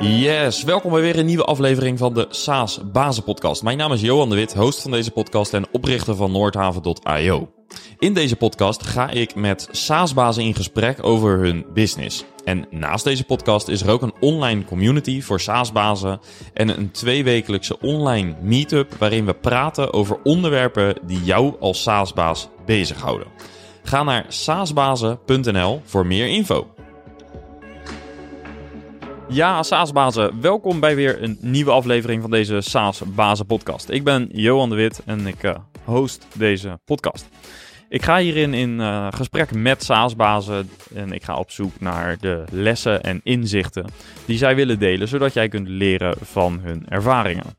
Yes, welkom bij weer een nieuwe aflevering van de SaaS Bazen Podcast. Mijn naam is Johan de Wit, host van deze podcast en oprichter van Noordhaven.io. In deze podcast ga ik met SaaS-bazen in gesprek over hun business. En naast deze podcast is er ook een online community voor SaaS-bazen en een tweewekelijkse online meetup waarin we praten over onderwerpen die jou als SaaS-baas bezighouden. Ga naar saasbazen.nl voor meer info. Ja, SaaS-bazen, welkom bij weer een nieuwe aflevering van deze SaaS-bazen podcast. Ik ben Johan de Wit en ik uh, host deze podcast. Ik ga hierin in uh, gesprek met SaaS-bazen en ik ga op zoek naar de lessen en inzichten die zij willen delen, zodat jij kunt leren van hun ervaringen.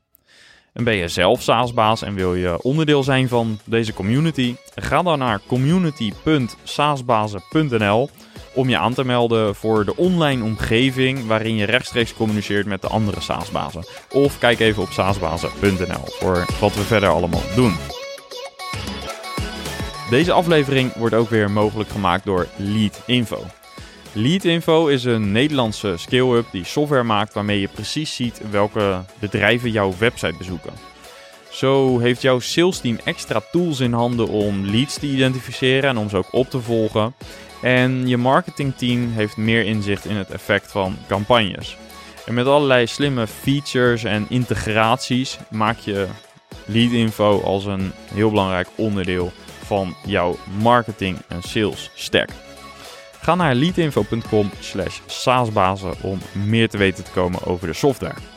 En ben je zelf SaaS-baas en wil je onderdeel zijn van deze community? Ga dan naar community.saasbazen.nl om je aan te melden voor de online omgeving waarin je rechtstreeks communiceert met de andere SaaS-bazen. Of kijk even op saasbazen.nl voor wat we verder allemaal doen. Deze aflevering wordt ook weer mogelijk gemaakt door Leadinfo. Leadinfo is een Nederlandse skill-up die software maakt waarmee je precies ziet welke bedrijven jouw website bezoeken. Zo heeft jouw sales team extra tools in handen om leads te identificeren en om ze ook op te volgen. En je marketingteam heeft meer inzicht in het effect van campagnes. En met allerlei slimme features en integraties maak je leadinfo als een heel belangrijk onderdeel van jouw marketing en sales stack. Ga naar leadinfo.com slash saasbazen om meer te weten te komen over de software.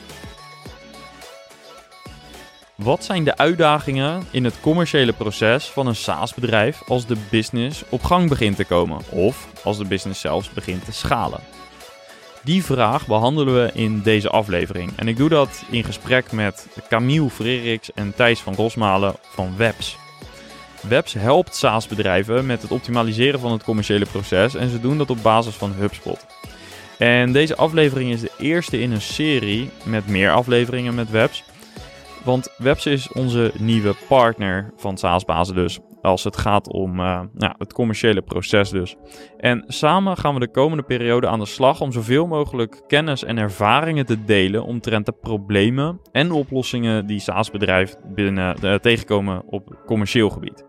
Wat zijn de uitdagingen in het commerciële proces van een SaaS-bedrijf als de business op gang begint te komen of als de business zelfs begint te schalen? Die vraag behandelen we in deze aflevering en ik doe dat in gesprek met Camille Freriks en Thijs van Rosmalen van Webs. Webs helpt SaaS-bedrijven met het optimaliseren van het commerciële proces en ze doen dat op basis van HubSpot. En deze aflevering is de eerste in een serie met meer afleveringen met Webs. Want Webs is onze nieuwe partner van SaaS-bazen dus. Als het gaat om uh, nou, het commerciële proces dus. En samen gaan we de komende periode aan de slag om zoveel mogelijk kennis en ervaringen te delen omtrent de problemen en oplossingen die SaaS-bedrijven binnen uh, tegenkomen op commercieel gebied.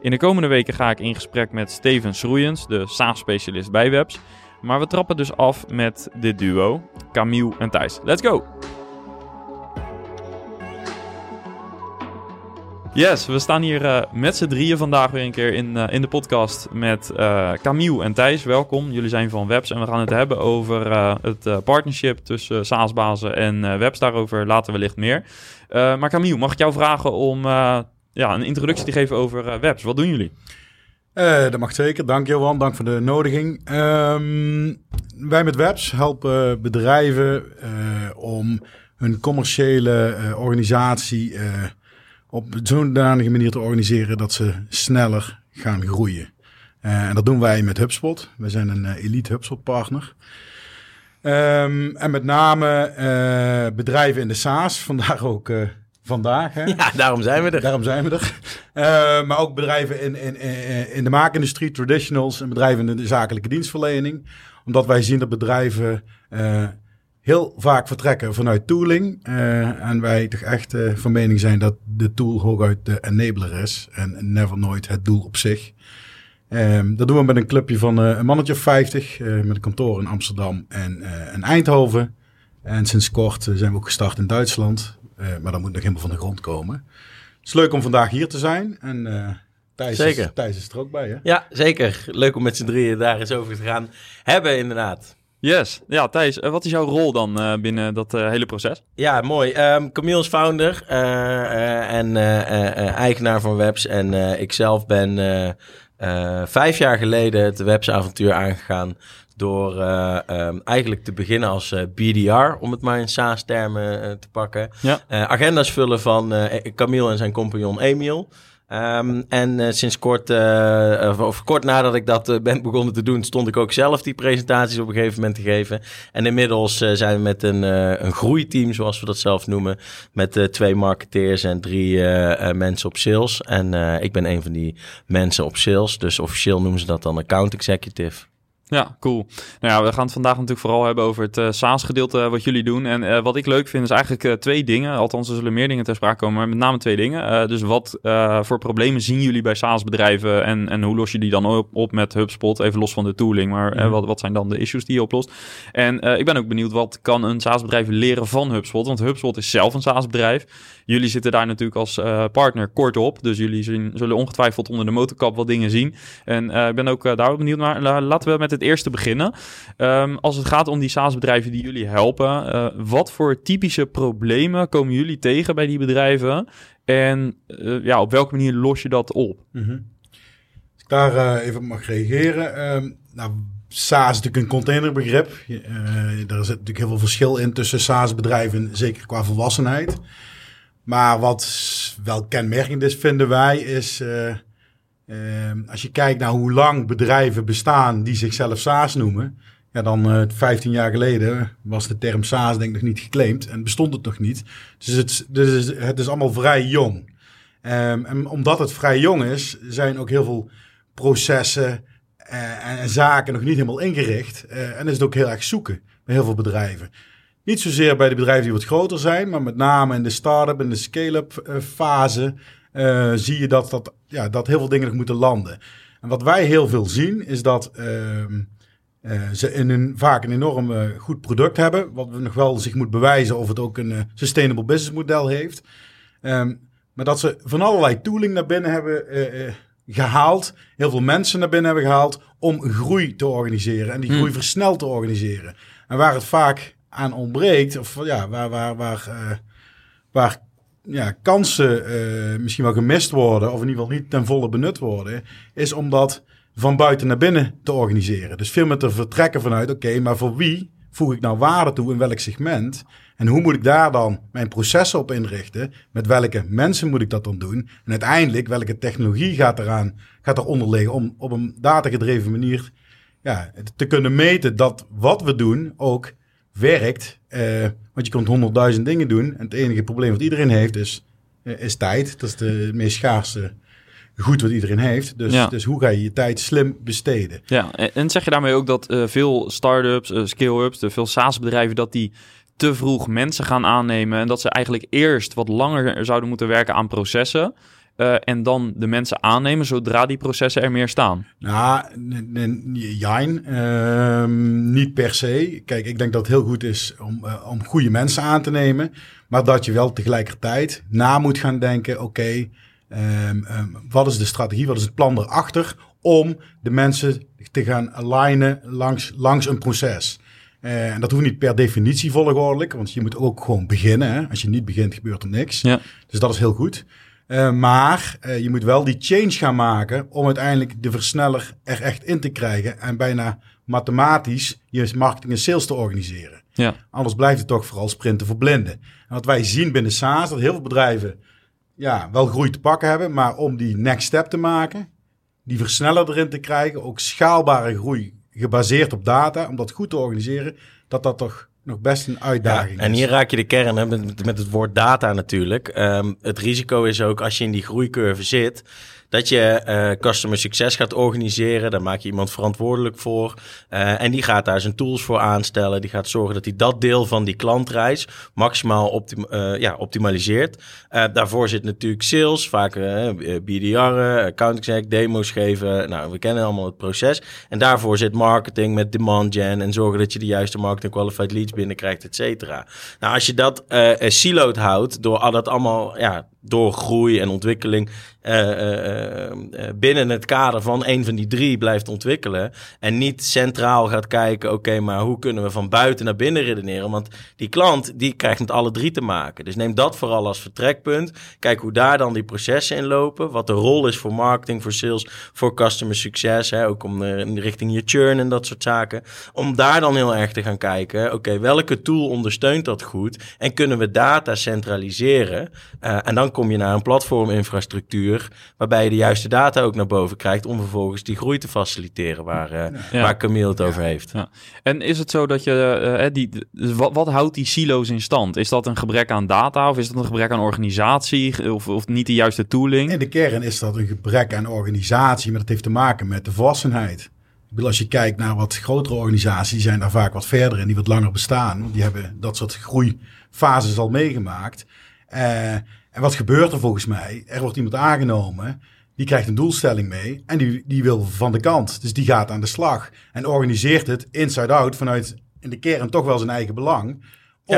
In de komende weken ga ik in gesprek met Steven Schroeiens, de SaaS-specialist bij Webs. Maar we trappen dus af met dit duo, Camille en Thijs. Let's go! Yes, we staan hier uh, met z'n drieën vandaag weer een keer in, uh, in de podcast met uh, Camille en Thijs. Welkom, jullie zijn van Webs en we gaan het hebben over het partnership tussen SaaS-bazen en Webs. Daarover later wellicht meer. maar Camille, mag ik jou vragen om ja, een introductie te geven over Webs? Wat doen jullie? dat mag zeker. Dank Johan, dank voor de nodiging. Um, wij met Webs helpen bedrijven om hun commerciële organisatie op zo'n danige manier te organiseren dat ze sneller gaan groeien. Uh, en dat doen wij met HubSpot. We zijn een uh, elite HubSpot partner. Um, en met name uh, bedrijven in de SaaS, vandaar ook vandaag. Hè? Ja, daarom zijn we er. Daarom zijn we er. maar ook bedrijven in, in, in de maakindustrie, traditionals en bedrijven in de zakelijke dienstverlening. Omdat wij zien dat bedrijven heel vaak vertrekken vanuit tooling. Uh, en wij toch echt uh, van mening zijn dat de tool hooguit de enabler is. En never nooit het doel op zich. Um, dat doen we met een clubje van uh, een mannetje of 50. met een kantoor in Amsterdam en, en Eindhoven. En sinds kort zijn we ook gestart in Duitsland. maar dat moet nog helemaal van de grond komen. Het is leuk om vandaag hier te zijn. En Thijs, zeker. Is, Thijs is er ook bij, hè? Ja, zeker. Leuk om met z'n drieën daar eens over te gaan hebben, inderdaad. Yes. Ja, Thijs, uh, wat is jouw rol dan uh, binnen dat uh, hele proces? Ja, mooi. Um, Camille is founder en eigenaar van Webs. En ik zelf ben vijf jaar geleden het Webs-avontuur aangegaan door um, eigenlijk te beginnen als BDR, om het maar in SaaS-termen te pakken. Ja. agendas vullen van Camille en zijn compagnon Emiel. Um, en uh, sinds kort, uh, of kort nadat ik dat uh, ben begonnen te doen, stond ik ook zelf die presentaties op een gegeven moment te geven. En inmiddels zijn we met een, een groeiteam, zoals we dat zelf noemen, met twee marketeers en drie mensen op sales. En ik ben een van die mensen op sales, dus officieel noemen ze dat dan account executive. Ja, cool. Nou ja, we gaan het vandaag natuurlijk vooral hebben over het uh, SaaS-gedeelte wat jullie doen. En uh, wat ik leuk vind is eigenlijk uh, twee dingen. Althans, er zullen meer dingen ter sprake komen, maar met name twee dingen. dus wat voor problemen zien jullie bij SaaS-bedrijven en, en hoe los je die dan op, op met HubSpot? Even los van de tooling, maar mm. wat, wat zijn dan de issues die je oplost? En ik ben ook benieuwd, wat kan een SaaS-bedrijf leren van HubSpot? Want HubSpot is zelf een SaaS-bedrijf. Jullie zitten daar natuurlijk als partner kort op, dus jullie zien, zullen ongetwijfeld onder de motorkap wat dingen zien. En ik ben ook daar ook benieuwd naar. laten we met het het eerste beginnen. Um, als het gaat om die SaaS-bedrijven die jullie helpen, uh, wat voor typische problemen komen jullie tegen bij die bedrijven? En uh, ja, op welke manier los je dat op? Als ik daar uh, even mag reageren. Um, nou, SaaS is natuurlijk een containerbegrip. Daar zit natuurlijk heel veel verschil in tussen SaaS-bedrijven, zeker qua volwassenheid. Maar wat wel kenmerkend is, vinden wij, is Ehm, als je kijkt naar hoe lang bedrijven bestaan die zichzelf SaaS noemen, ja, dan uh, eh, 15 jaar geleden was de term SaaS denk ik nog niet geclaimd en bestond het nog niet. Dus het, dus het is allemaal vrij jong. Um, en omdat het vrij jong is, zijn ook heel veel processen uh, en, zaken nog niet helemaal ingericht. Uh, en is het ook heel erg zoeken bij heel veel bedrijven. Niet zozeer bij de bedrijven die wat groter zijn, maar met name in de start-up en de scale-up fase uh, zie je dat, dat, ja, dat heel veel dingen nog moeten landen. En wat wij heel veel zien, is dat uh, ze in een, vaak een enorm uh, goed product hebben. Wat nog wel zich moet bewijzen of het ook een sustainable business model heeft. Um, maar dat ze van allerlei tooling naar binnen hebben gehaald. Heel veel mensen naar binnen hebben gehaald om groei te organiseren. En die groei hmm. versneld te organiseren. En waar het vaak aan ontbreekt, of ja, waar, waar, waar, waar ja, kansen uh, misschien wel gemist worden, of in ieder geval niet ten volle benut worden, is om dat van buiten naar binnen te organiseren. Dus veel met te vertrekken vanuit, oké, maar voor wie voeg ik nou waarde toe in welk segment? En hoe moet ik daar dan mijn processen op inrichten? Met welke mensen moet ik dat dan doen? En uiteindelijk, welke technologie gaat, eraan, gaat eronder liggen om op een datagedreven manier ja, te kunnen meten dat wat we doen ook werkt. Uh, want je kunt honderdduizend dingen doen. En het enige probleem wat iedereen heeft is, uh, is tijd. Dat is de meest schaarse goed wat iedereen heeft. Dus, dus hoe ga je je tijd slim besteden? Ja, en, zeg je daarmee ook dat uh, veel start-ups, uh, scale-ups, de veel SaaS-bedrijven, dat die te vroeg mensen gaan aannemen en dat ze eigenlijk eerst wat langer zouden moeten werken aan processen uh, en dan de mensen aannemen zodra die processen er meer staan? Nou, jijn, uh, niet per se. Kijk, ik denk dat het heel goed is om, uh, om goede mensen aan te nemen, maar dat je wel tegelijkertijd na moet gaan denken, oké, okay, um, um, wat is de strategie, wat is het plan erachter om de mensen te gaan alignen langs, langs een proces. Uh, en dat hoeft niet per definitie volgordelijk, want je moet ook gewoon beginnen. Hè? Als je niet begint, gebeurt er niks. Ja. Dus dat is heel goed. Uh, maar uh, je moet wel die change gaan maken om uiteindelijk de versneller er echt in te krijgen. En bijna mathematisch je marketing en sales te organiseren. Ja. Anders blijft het toch vooral sprinten voor blinden. En wat wij zien binnen SaaS, dat heel veel bedrijven ja, wel groei te pakken hebben. Maar om die next step te maken, die versneller erin te krijgen, ook schaalbare groei gebaseerd op data, om dat goed te organiseren, dat dat toch nog best een uitdaging. Ja, en hier raak je de kern hè, met, met het woord data natuurlijk. Um, het risico is ook als je in die groeicurve zit dat je uh, customer succes gaat organiseren. Daar maak je iemand verantwoordelijk voor. Uh, en die gaat daar zijn tools voor aanstellen. Die gaat zorgen dat hij dat deel van die klantreis maximaal optim uh, ja, optimaliseert. daarvoor zit natuurlijk sales, vaak BDR'en, account exec, demo's geven. Nou, we kennen allemaal het proces. En daarvoor zit marketing met demand gen en zorgen dat je de juiste marketing qualified leads binnenkrijgt, et cetera. Nou, als je dat siloed houdt door al dat allemaal ja, door groei en ontwikkeling binnen het kader van een van die drie blijft ontwikkelen. En niet centraal gaat kijken, oké, maar hoe kunnen we van buiten naar binnen redeneren? Want die klant, die krijgt met alle drie te maken. Dus neem dat vooral als vertrekpunt. Kijk hoe daar dan die processen in lopen. Wat de rol is voor marketing, voor sales, voor customer succes. Hè, ook om in richting je churn en dat soort zaken. Om daar dan heel erg te gaan kijken, oké, welke tool ondersteunt dat goed? En kunnen we data centraliseren? en dan kom je naar een platforminfrastructuur waarbij je de juiste data ook naar boven krijgt om vervolgens die groei te faciliteren waar, uh, waar Camille het over heeft. Ja. En is het zo dat je, uh, die, wat, wat houdt die silo's in stand? Is dat een gebrek aan data of is dat een gebrek aan organisatie of, of niet de juiste tooling? In de kern is dat een gebrek aan organisatie, maar dat heeft te maken met de volwassenheid. Ik bedoel, als je kijkt naar wat grotere organisaties, die zijn daar vaak wat verder en die wat langer bestaan. Want die hebben dat soort groeifases al meegemaakt. Uh, en wat gebeurt er volgens mij? Er wordt iemand aangenomen, die krijgt een doelstelling mee en die, die wil van de kant. Dus die gaat aan de slag en organiseert het inside-out vanuit in de kern toch wel zijn eigen belang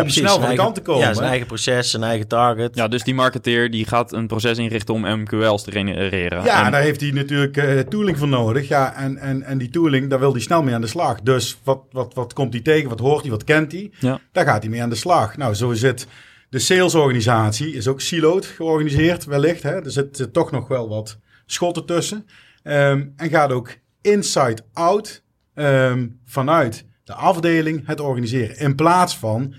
om snel van de kant te komen. Ja, zijn eigen proces, zijn eigen target. Ja, dus die marketeer die gaat een proces inrichten om MQL's te genereren. Ja, en... daar heeft hij natuurlijk uh, tooling voor nodig. Ja, en, en, en die tooling, daar wil hij snel mee aan de slag. Dus wat, wat, wat komt hij tegen? Wat hoort hij? Wat kent hij? Ja. Daar gaat hij mee aan de slag. Nou, zo zit de salesorganisatie is ook siloed georganiseerd, wellicht. Hè? Er zit, toch nog wel wat schotten tussen. Um, en gaat ook inside out um, vanuit de afdeling het organiseren. In plaats van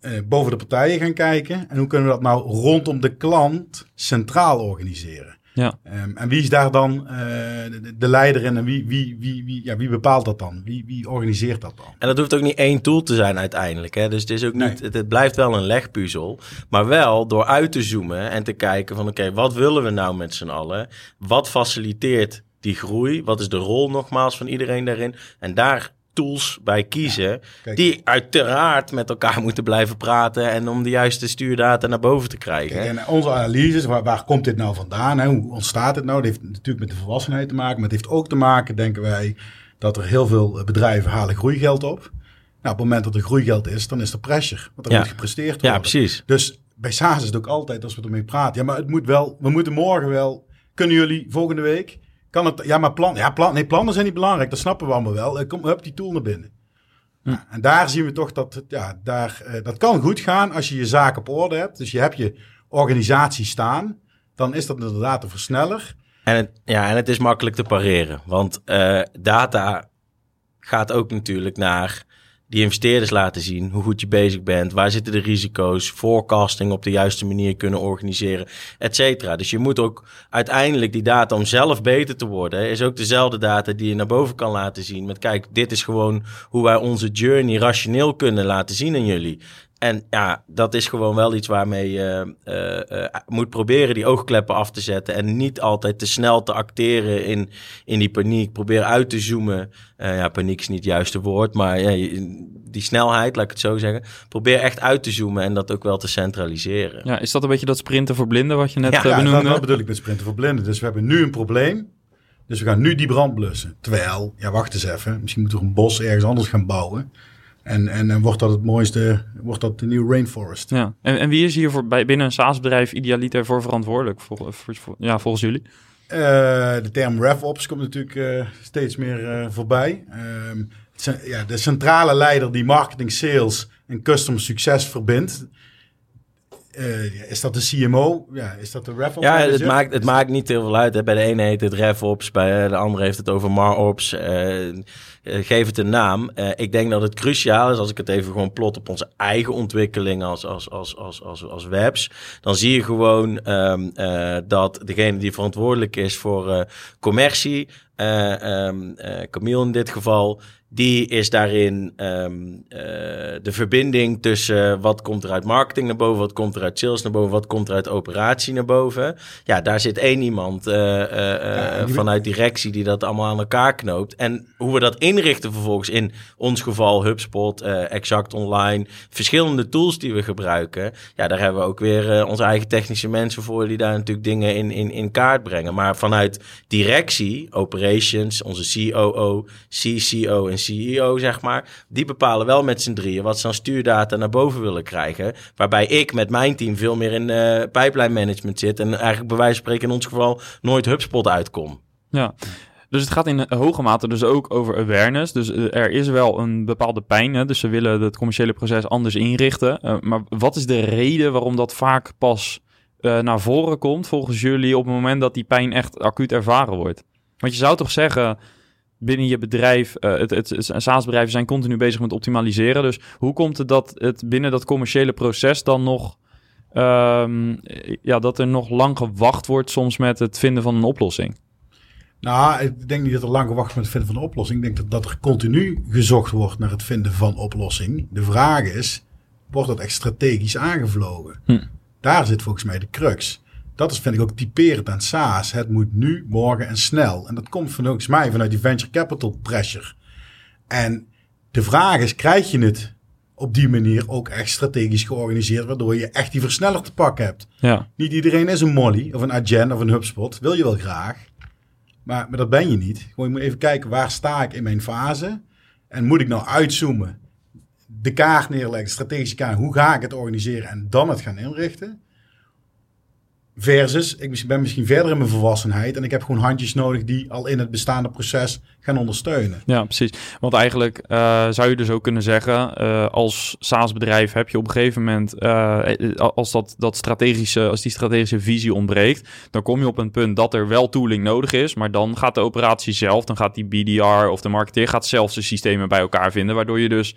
uh, boven de partijen gaan kijken. En hoe kunnen we dat nou rondom de klant centraal organiseren? Ja. Um, en wie is daar dan uh, de, de, leider in en wie, wie, wie, wie, ja, wie bepaalt dat dan? Wie, wie organiseert dat dan? En dat hoeft ook niet één tool te zijn uiteindelijk. Hè? Dus het, is ook niet, het, het, blijft wel een legpuzzel. Maar wel door uit te zoomen en te kijken van oké, wat willen we nou met z'n allen? Wat faciliteert die groei? Wat is de rol nogmaals van iedereen daarin? En daar tools bij kiezen. die uiteraard met elkaar moeten blijven praten. En om de juiste stuurdata naar boven te krijgen. en onze analyses, waar, waar, komt dit nou vandaan? Hè? Hoe ontstaat het nou? Dat heeft natuurlijk met de volwassenheid te maken. Maar het heeft ook te maken, denken wij, dat er heel veel bedrijven halen groeigeld op. Nou, op het moment dat er groeigeld is, dan is er pressure. Want er moet gepresteerd worden. Ja, precies. Dus bij SaaS is het ook altijd als we ermee praten. Ja, maar het moet wel, we moeten morgen wel. Kunnen jullie volgende week kan het, ja, maar plan, ja, plan, nee, plannen zijn niet belangrijk. Dat snappen we allemaal wel. Eh, kom, heb die tool naar binnen. Hm. en daar zien we toch dat, ja, daar, uh, dat kan goed gaan als je je zaken op orde hebt. Dus je hebt je organisatie staan. Dan is dat inderdaad een versneller. En het, ja, en het is makkelijk te pareren. Want uh, data gaat ook natuurlijk naar die investeerders laten zien hoe goed je bezig bent, waar zitten de risico's, forecasting op de juiste manier kunnen organiseren, et cetera. Dus je moet ook uiteindelijk die data om zelf beter te worden, is ook dezelfde data die je naar boven kan laten zien. Met kijk, dit is gewoon hoe wij onze journey rationeel kunnen laten zien aan jullie. En ja, dat is gewoon wel iets waarmee je uh, uh, moet proberen die oogkleppen af te zetten. En niet altijd te snel te acteren in, in die paniek. Probeer uit te zoomen. Uh, ja, paniek is niet het juiste woord, maar ja, die snelheid, laat ik het zo zeggen. Probeer echt uit te zoomen en dat ook wel te centraliseren. Ja, is dat een beetje dat sprinten voor blinden wat je net ja, benoemde? Ja, dat bedoel ik met sprinten voor blinden. Dus we hebben nu een probleem. Dus we gaan nu die brand blussen. Terwijl, ja, wacht eens even. Misschien moeten we een bos ergens anders gaan bouwen. En, en, en wordt dat het mooiste, wordt dat de nieuwe rainforest. Ja. En, en wie is hier voor, bij, binnen een SaaS-bedrijf idealiter voor verantwoordelijk, voor, voor, ja, volgens jullie? Uh, de term RevOps komt natuurlijk uh, steeds meer uh, voorbij. Um, ja, de centrale leider die marketing, sales en custom succes verbindt. Uh, is dat de CMO? Ja, is dat de RevOps? Ja, het maakt, het maakt niet heel veel uit. Hè. Bij de ene heet het RevOps, bij de andere heeft het over MarOps. Uh, geef het een naam. Ik denk dat het cruciaal is, als ik het even gewoon plot op onze eigen ontwikkeling als, als, als, als, als, als webs. Dan zie je gewoon um, dat degene die verantwoordelijk is voor commercie, um, Camille in dit geval, die is daarin um, uh, de verbinding tussen wat komt er uit marketing naar boven, wat komt er uit sales naar boven, wat komt er uit operatie naar boven. Ja, daar zit één iemand uh, uh, ja, vanuit directie die dat allemaal aan elkaar knoopt. En hoe we dat inrichten vervolgens in ons geval HubSpot, Exact Online, verschillende tools die we gebruiken. Ja, daar hebben we ook weer onze eigen technische mensen voor die daar natuurlijk dingen in, in, in kaart brengen. Maar vanuit directie, operations, onze COO, CCO en CEO, zeg maar, die bepalen wel met z'n drieën wat ze aan stuurdata naar boven willen krijgen. Waarbij ik met mijn team veel meer in uh, pipeline management zit en eigenlijk bij wijze van spreken in ons geval nooit HubSpot uitkom. Ja. Dus het gaat in hoge mate dus ook over awareness. Dus uh, er is wel een bepaalde pijn. Hè? Dus ze willen het commerciële proces anders inrichten. Uh, maar wat is de reden waarom dat vaak pas naar voren komt, volgens jullie, op het moment dat die pijn echt acuut ervaren wordt? Want je zou toch zeggen, binnen je bedrijf, uh, het, het, het SaaS-bedrijven zijn continu bezig met optimaliseren. Dus hoe komt het dat het binnen dat commerciële proces dan nog, um, ja, dat er nog lang gewacht wordt soms met het vinden van een oplossing? Nou, ik denk niet dat er lang gewacht wordt met het vinden van een oplossing. Ik denk dat, dat er continu gezocht wordt naar het vinden van oplossing. De vraag is, wordt dat echt strategisch aangevlogen? Hm. Daar zit volgens mij de crux. Dat is, vind ik ook typerend aan SaaS. Het moet nu, morgen en snel. En dat komt volgens mij vanuit die venture capital pressure. En de vraag is, krijg je het op die manier ook echt strategisch georganiseerd, waardoor je echt die versneller te pakken hebt. Ja. Niet iedereen is een Molly of een Agenda of een HubSpot. Wil je wel graag. Maar, maar dat ben je niet. Gewoon, je moet even kijken, waar sta ik in mijn fase? En moet ik nou uitzoomen, de kaart neerleggen, strategische kaart, hoe ga ik het organiseren en dan het gaan inrichten? Versus, ik ben misschien verder in mijn volwassenheid en ik heb gewoon handjes nodig die al in het bestaande proces gaan ondersteunen. Ja, precies. Want eigenlijk uh, zou je dus ook kunnen zeggen, uh, als SaaS-bedrijf heb je op een gegeven moment, uh, als, dat, dat strategische, als die strategische visie ontbreekt, dan kom je op een punt dat er wel tooling nodig is, maar dan gaat de operatie zelf, dan gaat die BDR of de marketeer gaat zelf zijn systemen bij elkaar vinden, waardoor je dus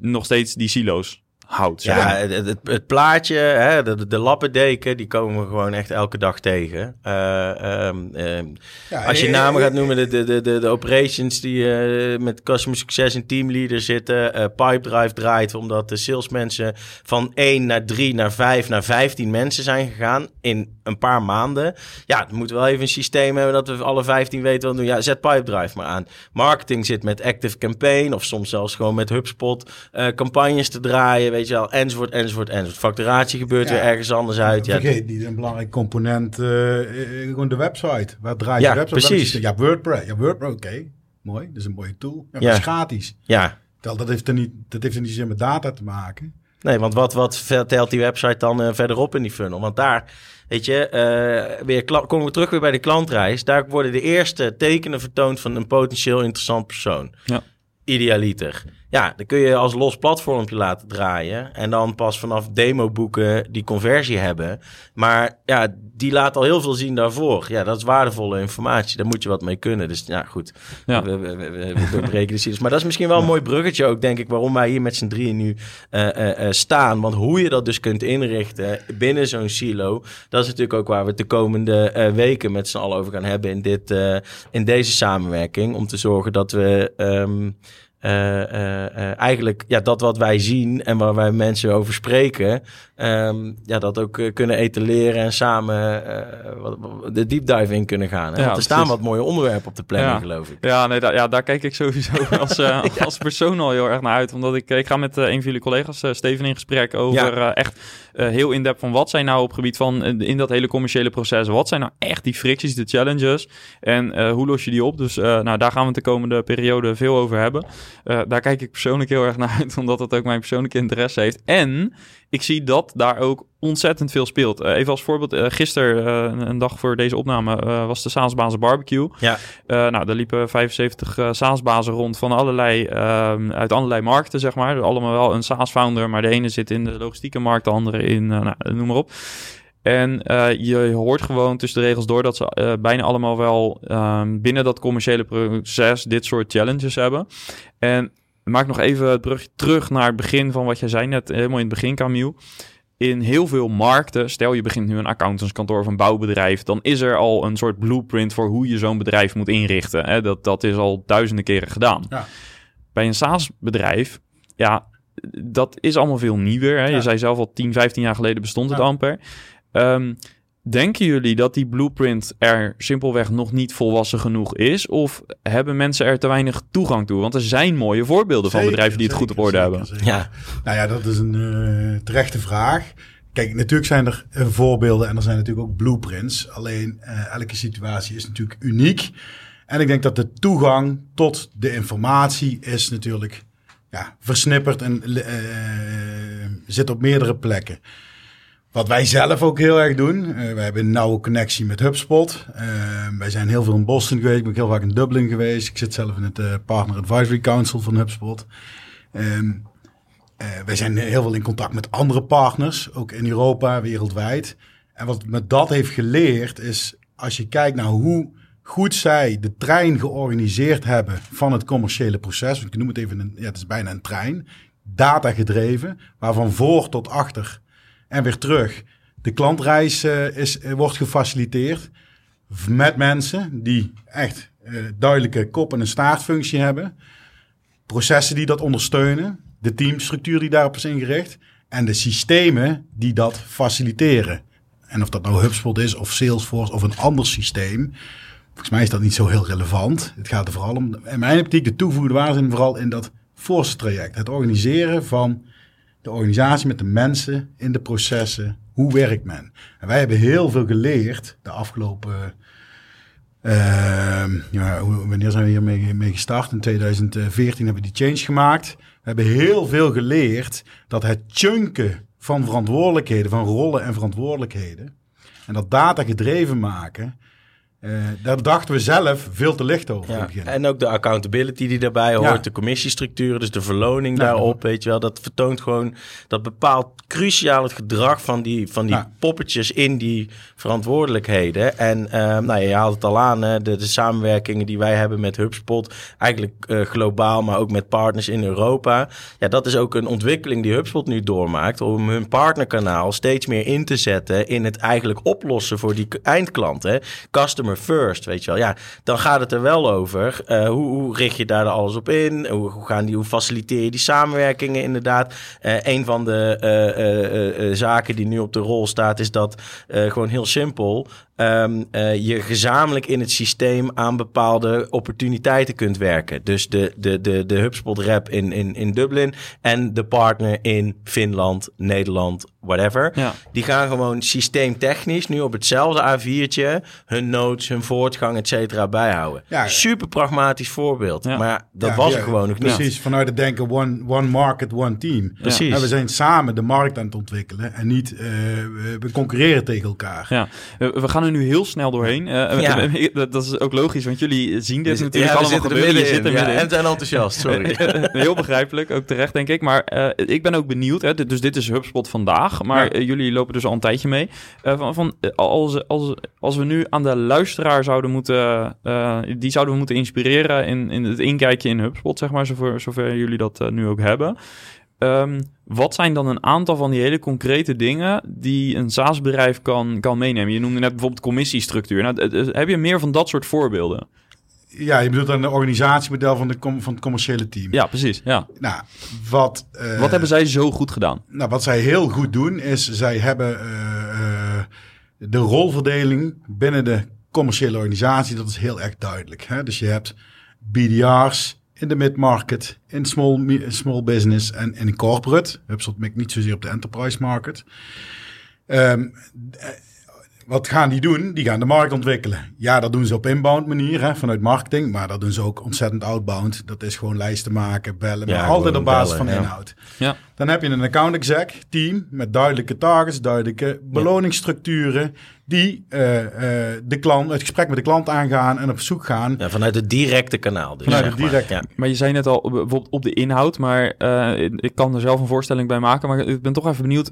nog steeds die silo's houdt. Ja, het, het, het, plaatje, hè, de, de lappendeken, die komen we gewoon echt elke dag tegen. Uh, um, um, ja, als je namen gaat noemen, de, de, de, de operations die uh, met customer success en teamleader zitten. Uh, Pipedrive draait omdat de salesmensen van 1 naar 3 naar 5 naar 15 mensen zijn gegaan in een paar maanden. Ja, moeten we wel even een systeem hebben dat we alle 15 weten wat doen. Ja, zet Pipedrive maar aan. Marketing zit met Active Campaign of soms zelfs gewoon met HubSpot campagnes te draaien weet je wel, enzovoort, enzovoort, enzovoort. Facturatie gebeurt weer ergens anders uit. Ja, vergeet niet een belangrijk component, uh, gewoon de website. Waar draait ja, je website? precies. Ja, WordPress. Ja, WordPress, oké. Mooi, dat is een mooie tool. Ja, ja. Dat is gratis. Ja. Dat heeft er niet, dat heeft er niet zozeer met data te maken. Nee, want wat, wat vertelt die website dan uh, verderop in die funnel? Want daar, weet je, uh, weer komen we terug weer bij de klantreis. Daar worden de eerste tekenen vertoond van een potentieel interessant persoon. Ja. Idealiter. Ja, dan kun je als los platformpje laten draaien. En dan pas vanaf demo boeken die conversie hebben. Maar ja, die laat al heel veel zien daarvoor. Ja, dat is waardevolle informatie. Daar moet je wat mee kunnen. Dus ja, goed. Ja. We, we, we, we doorbreken de Maar dat is misschien wel een mooi bruggetje ook, denk ik, waarom wij hier met z'n drieën nu uh, uh, staan. Want hoe je dat dus kunt inrichten binnen zo'n silo, dat is natuurlijk ook waar we het de komende weken met z'n allen over gaan hebben in, dit, in deze samenwerking. Om te zorgen dat we. Um, uh, eigenlijk ja, dat wat wij zien en waar wij mensen over spreken, um, ja, dat ook kunnen etaleren en samen de deep dive in kunnen gaan. Hè? Ja, Want er staan wat mooie onderwerpen op de planning, ja. geloof ik. Ja, nee, da ja, daar kijk ik sowieso als, ja. als persoon al heel erg naar uit. Omdat ik, ik ga met een van jullie collega's, Steven, in gesprek over echt heel in-depth van wat zijn nou op gebied van in dat hele commerciële proces, wat zijn nou echt die fricties, de challenges en hoe los je die op? Dus nou, daar gaan we het de komende periode veel over hebben. Daar kijk ik persoonlijk heel erg naar uit, omdat het ook mijn persoonlijke interesse heeft. En ik zie dat daar ook ontzettend veel speelt. Uh, even als voorbeeld, uh, gisteren, een dag voor deze opname, was de Saasbazen Barbecue. Ja. nou, daar liepen 75 Saasbazen rond van allerlei, ehm, uit allerlei markten, zeg maar. Allemaal wel een Saas-founder, maar de ene zit in de logistieke markt, de andere in, nou, noem maar op. En uh, je hoort gewoon tussen de regels door dat ze uh, bijna allemaal wel um, binnen dat commerciële proces dit soort challenges hebben. En maak nog even het brugje terug naar het begin van wat jij zei net, helemaal in het begin, Camille. In heel veel markten, stel je begint nu een accountantskantoor of een bouwbedrijf, dan is er al een soort blueprint voor hoe je zo'n bedrijf moet inrichten. Hè? Dat, dat is al duizenden keren gedaan. Ja. Bij een SaaS-bedrijf, ja, dat is allemaal veel nieuwer. Hè? Ja. Je zei zelf al 10, 15 jaar geleden bestond het amper. Um, denken jullie dat die blueprint er simpelweg nog niet volwassen genoeg is? Of hebben mensen er te weinig toegang toe? Want er zijn mooie voorbeelden zeker, van bedrijven die het zeker, goed op orde zeker, hebben. Zeker. Ja. Nou ja, dat is een uh, terechte vraag. Kijk, natuurlijk zijn er uh, voorbeelden en er zijn natuurlijk ook blueprints. Alleen uh, elke situatie is natuurlijk uniek. En ik denk dat de toegang tot de informatie is natuurlijk ja, versnipperd en zit op meerdere plekken. Wat wij zelf ook heel erg doen. Uh, we hebben een nauwe connectie met HubSpot. Uh, wij zijn heel veel in Boston geweest. Ik ben heel vaak in Dublin geweest. Ik zit zelf in het uh, Partner Advisory Council van HubSpot. Um, wij zijn heel veel in contact met andere partners. Ook in Europa, wereldwijd. En wat me dat heeft geleerd is... als je kijkt naar hoe goed zij de trein georganiseerd hebben... van het commerciële proces. Ik noem het even, een, ja, het is bijna een trein. Data gedreven, waarvan voor tot achter en weer terug. De klantreis uh, is, uh, wordt gefaciliteerd met mensen die echt uh, duidelijke kop- en een staartfunctie hebben. Processen die dat ondersteunen. De teamstructuur die daarop is ingericht. En de systemen die dat faciliteren. En of dat nou HubSpot is of Salesforce of een ander systeem. Volgens mij is dat niet zo heel relevant. Het gaat er vooral om, in mijn optiek, de toevoegde waarde vooral in dat force traject. Het organiseren van de organisatie met de mensen in de processen. Hoe werkt men? En wij hebben heel veel geleerd de afgelopen... Uh, ja, wanneer zijn we hiermee mee gestart? In 2014 hebben we die change gemaakt. We hebben heel veel geleerd dat het chunken van verantwoordelijkheden, van rollen en verantwoordelijkheden, en dat data gedreven maken, uh, daar dachten we zelf veel te licht over. Ja, en ook de accountability die daarbij hoort, de commissiestructuren, dus de verloning daarop, weet je wel. Dat vertoont gewoon, dat bepaalt cruciaal het gedrag van die, van die poppetjes in die verantwoordelijkheden. En uh, nou, je haalt het al aan, hè, de, de samenwerkingen die wij hebben met HubSpot, eigenlijk uh, globaal, maar ook met partners in Europa. Ja, dat is ook een ontwikkeling die HubSpot nu doormaakt, om hun partnerkanaal steeds meer in te zetten in het eigenlijk oplossen voor die eindklant. Hè. Customer first, weet je wel. Ja, dan gaat het er wel over. Uh, hoe, hoe, richt je daar alles op in? Hoe, hoe, gaan die, hoe faciliteer je die samenwerkingen inderdaad? Uh, een van de uh, zaken die nu op de rol staat, is dat gewoon heel simpel um, uh, je gezamenlijk in het systeem aan bepaalde opportuniteiten kunt werken. Dus de, de, de, de HubSpot rep in, in, in Dublin en de partner in Finland, Nederland, whatever. Ja. Die gaan gewoon systeemtechnisch nu op hetzelfde A4'tje hun notes, hun voortgang, et cetera bijhouden. Ja, Super pragmatisch voorbeeld. Ja. Maar dat was er gewoon nog niet. Precies, vanuit het denken one, one market, one team. Precies. En we zijn samen de markt aan het ontwikkelen en niet uh, we concurreren tegen elkaar. Ja, we gaan nu heel snel doorheen. Uh, ja. dat is ook logisch, want jullie zien dit natuurlijk ja, allemaal gebeuren. Je zit er middenin. En zijn enthousiast, sorry. heel begrijpelijk, ook terecht denk ik. Maar uh, ik ben ook benieuwd, hè, dus dit is HubSpot vandaag, maar uh, jullie lopen dus al een tijdje mee. van, van, als, als, als we nu aan de luisteraar zouden moeten, die zouden we moeten inspireren in, in het inkijkje in HubSpot, zeg maar, zover, zover jullie dat nu ook hebben. Um, wat zijn dan een aantal van die hele concrete dingen die een SaaS-bedrijf kan, kan meenemen? Je noemde net bijvoorbeeld commissiestructuur. Nou, heb je meer van dat soort voorbeelden? Ja, je bedoelt dan de organisatiemodel van, de van het commerciële team. Ja, precies. Ja. Nou, wat, uh, wat hebben zij zo goed gedaan? Nou, wat zij heel goed doen is, zij hebben uh, uh, de rolverdeling binnen de commerciële organisatie, dat is heel erg duidelijk. Hè? Dus je hebt BDR's, in de mid-market, in small, small business en in corporate. HubSpot mikt niet zozeer op de enterprise market. Um, wat gaan die doen? Die gaan de markt ontwikkelen. Ja, dat doen ze op inbound manier, hè, vanuit marketing. Maar dat doen ze ook ontzettend outbound. Dat is gewoon lijsten maken, bellen. Ja, maar altijd op basis van inhoud. Ja. Dan heb je een account exec team met duidelijke targets, duidelijke beloningsstructuren die uh, uh, de klant, het gesprek met de klant aangaan en op zoek gaan. Ja, vanuit het directe kanaal. Dus, vanuit het directe. Maar. Ja. maar je zei net al bijvoorbeeld op de inhoud, maar uh, ik kan er zelf een voorstelling bij maken. Maar ik ben toch even benieuwd,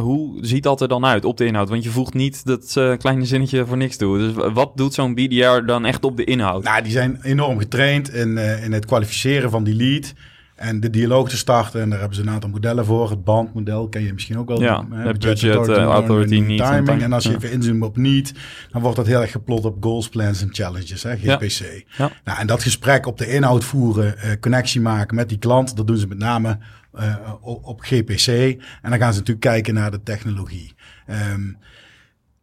hoe ziet dat er dan uit op de inhoud? Want je voegt niet dat kleine zinnetje voor niks toe. Dus wat doet zo'n BDR dan echt op de inhoud? Nou, die zijn enorm getraind in, in het kwalificeren van die lead. En de dialoog te starten. En daar hebben ze een aantal modellen voor. Het bandmodel ken je misschien ook wel. Ja, budget, budget authority, authority need, timing. En als je even inzoomt op niet, dan wordt dat heel erg geplot op goals, plans en challenges, hè, GPC. Ja. Nou, en dat gesprek op de inhoud voeren, uh, connectie maken met die klant, dat doen ze met name uh, op GPC. En dan gaan ze natuurlijk kijken naar de technologie. Um,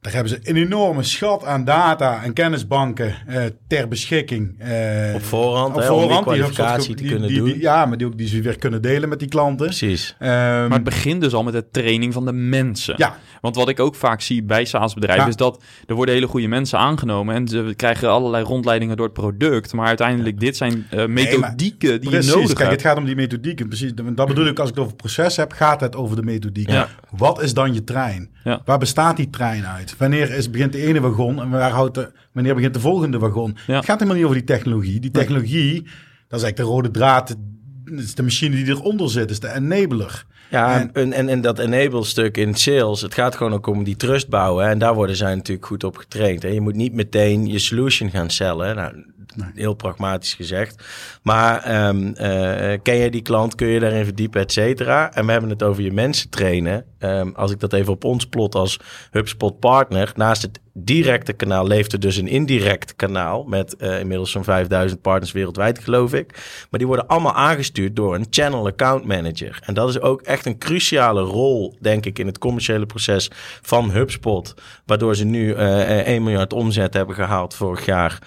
daar hebben ze een enorme schat aan data en kennisbanken uh, ter beschikking. Uh, op voorhand, op voorhand, om die kwalificatie die, te kunnen die, doen. Die, ja, maar die, ook, die ze weer kunnen delen met die klanten. Precies. Um, maar het begint dus al met de training van de mensen. Ja. Want wat ik ook vaak zie bij SaaS-bedrijven... Ja. is dat er worden hele goede mensen aangenomen... en ze krijgen allerlei rondleidingen door het product. Maar uiteindelijk, dit zijn uh, methodieken nee, die precies, je nodig kijk, het gaat om die methodieken. Precies, dat bedoel ik als ik het over proces heb... gaat het over de methodiek. Ja. Wat is dan je trein? Ja. Waar bestaat die trein uit? Wanneer is, begint de ene wagon en waar houdt de, wanneer begint de volgende wagon? Het gaat helemaal niet over die technologie. Die technologie, dat is eigenlijk de rode draad. Dat is de machine die eronder zit, is de enabler. Ja, en, en, en dat enable-stuk in sales, het gaat gewoon ook om die trust bouwen. En daar worden zij natuurlijk goed op getraind. Hè. Je moet niet meteen je solution gaan sellen. Nou, heel pragmatisch gezegd. Maar um, uh, ken je die klant, kun je daarin verdiepen, et cetera. En we hebben het over je mensen trainen. Um, als ik dat even op ons plot als HubSpot partner, naast het directe kanaal leefde dus een indirect kanaal met uh, inmiddels zo'n 5000 partners wereldwijd, geloof ik. Maar die worden allemaal aangestuurd door een channel account manager. En dat is ook echt een cruciale rol, denk ik, in het commerciële proces van HubSpot. Waardoor ze nu uh, 1 miljard omzet hebben gehaald vorig jaar,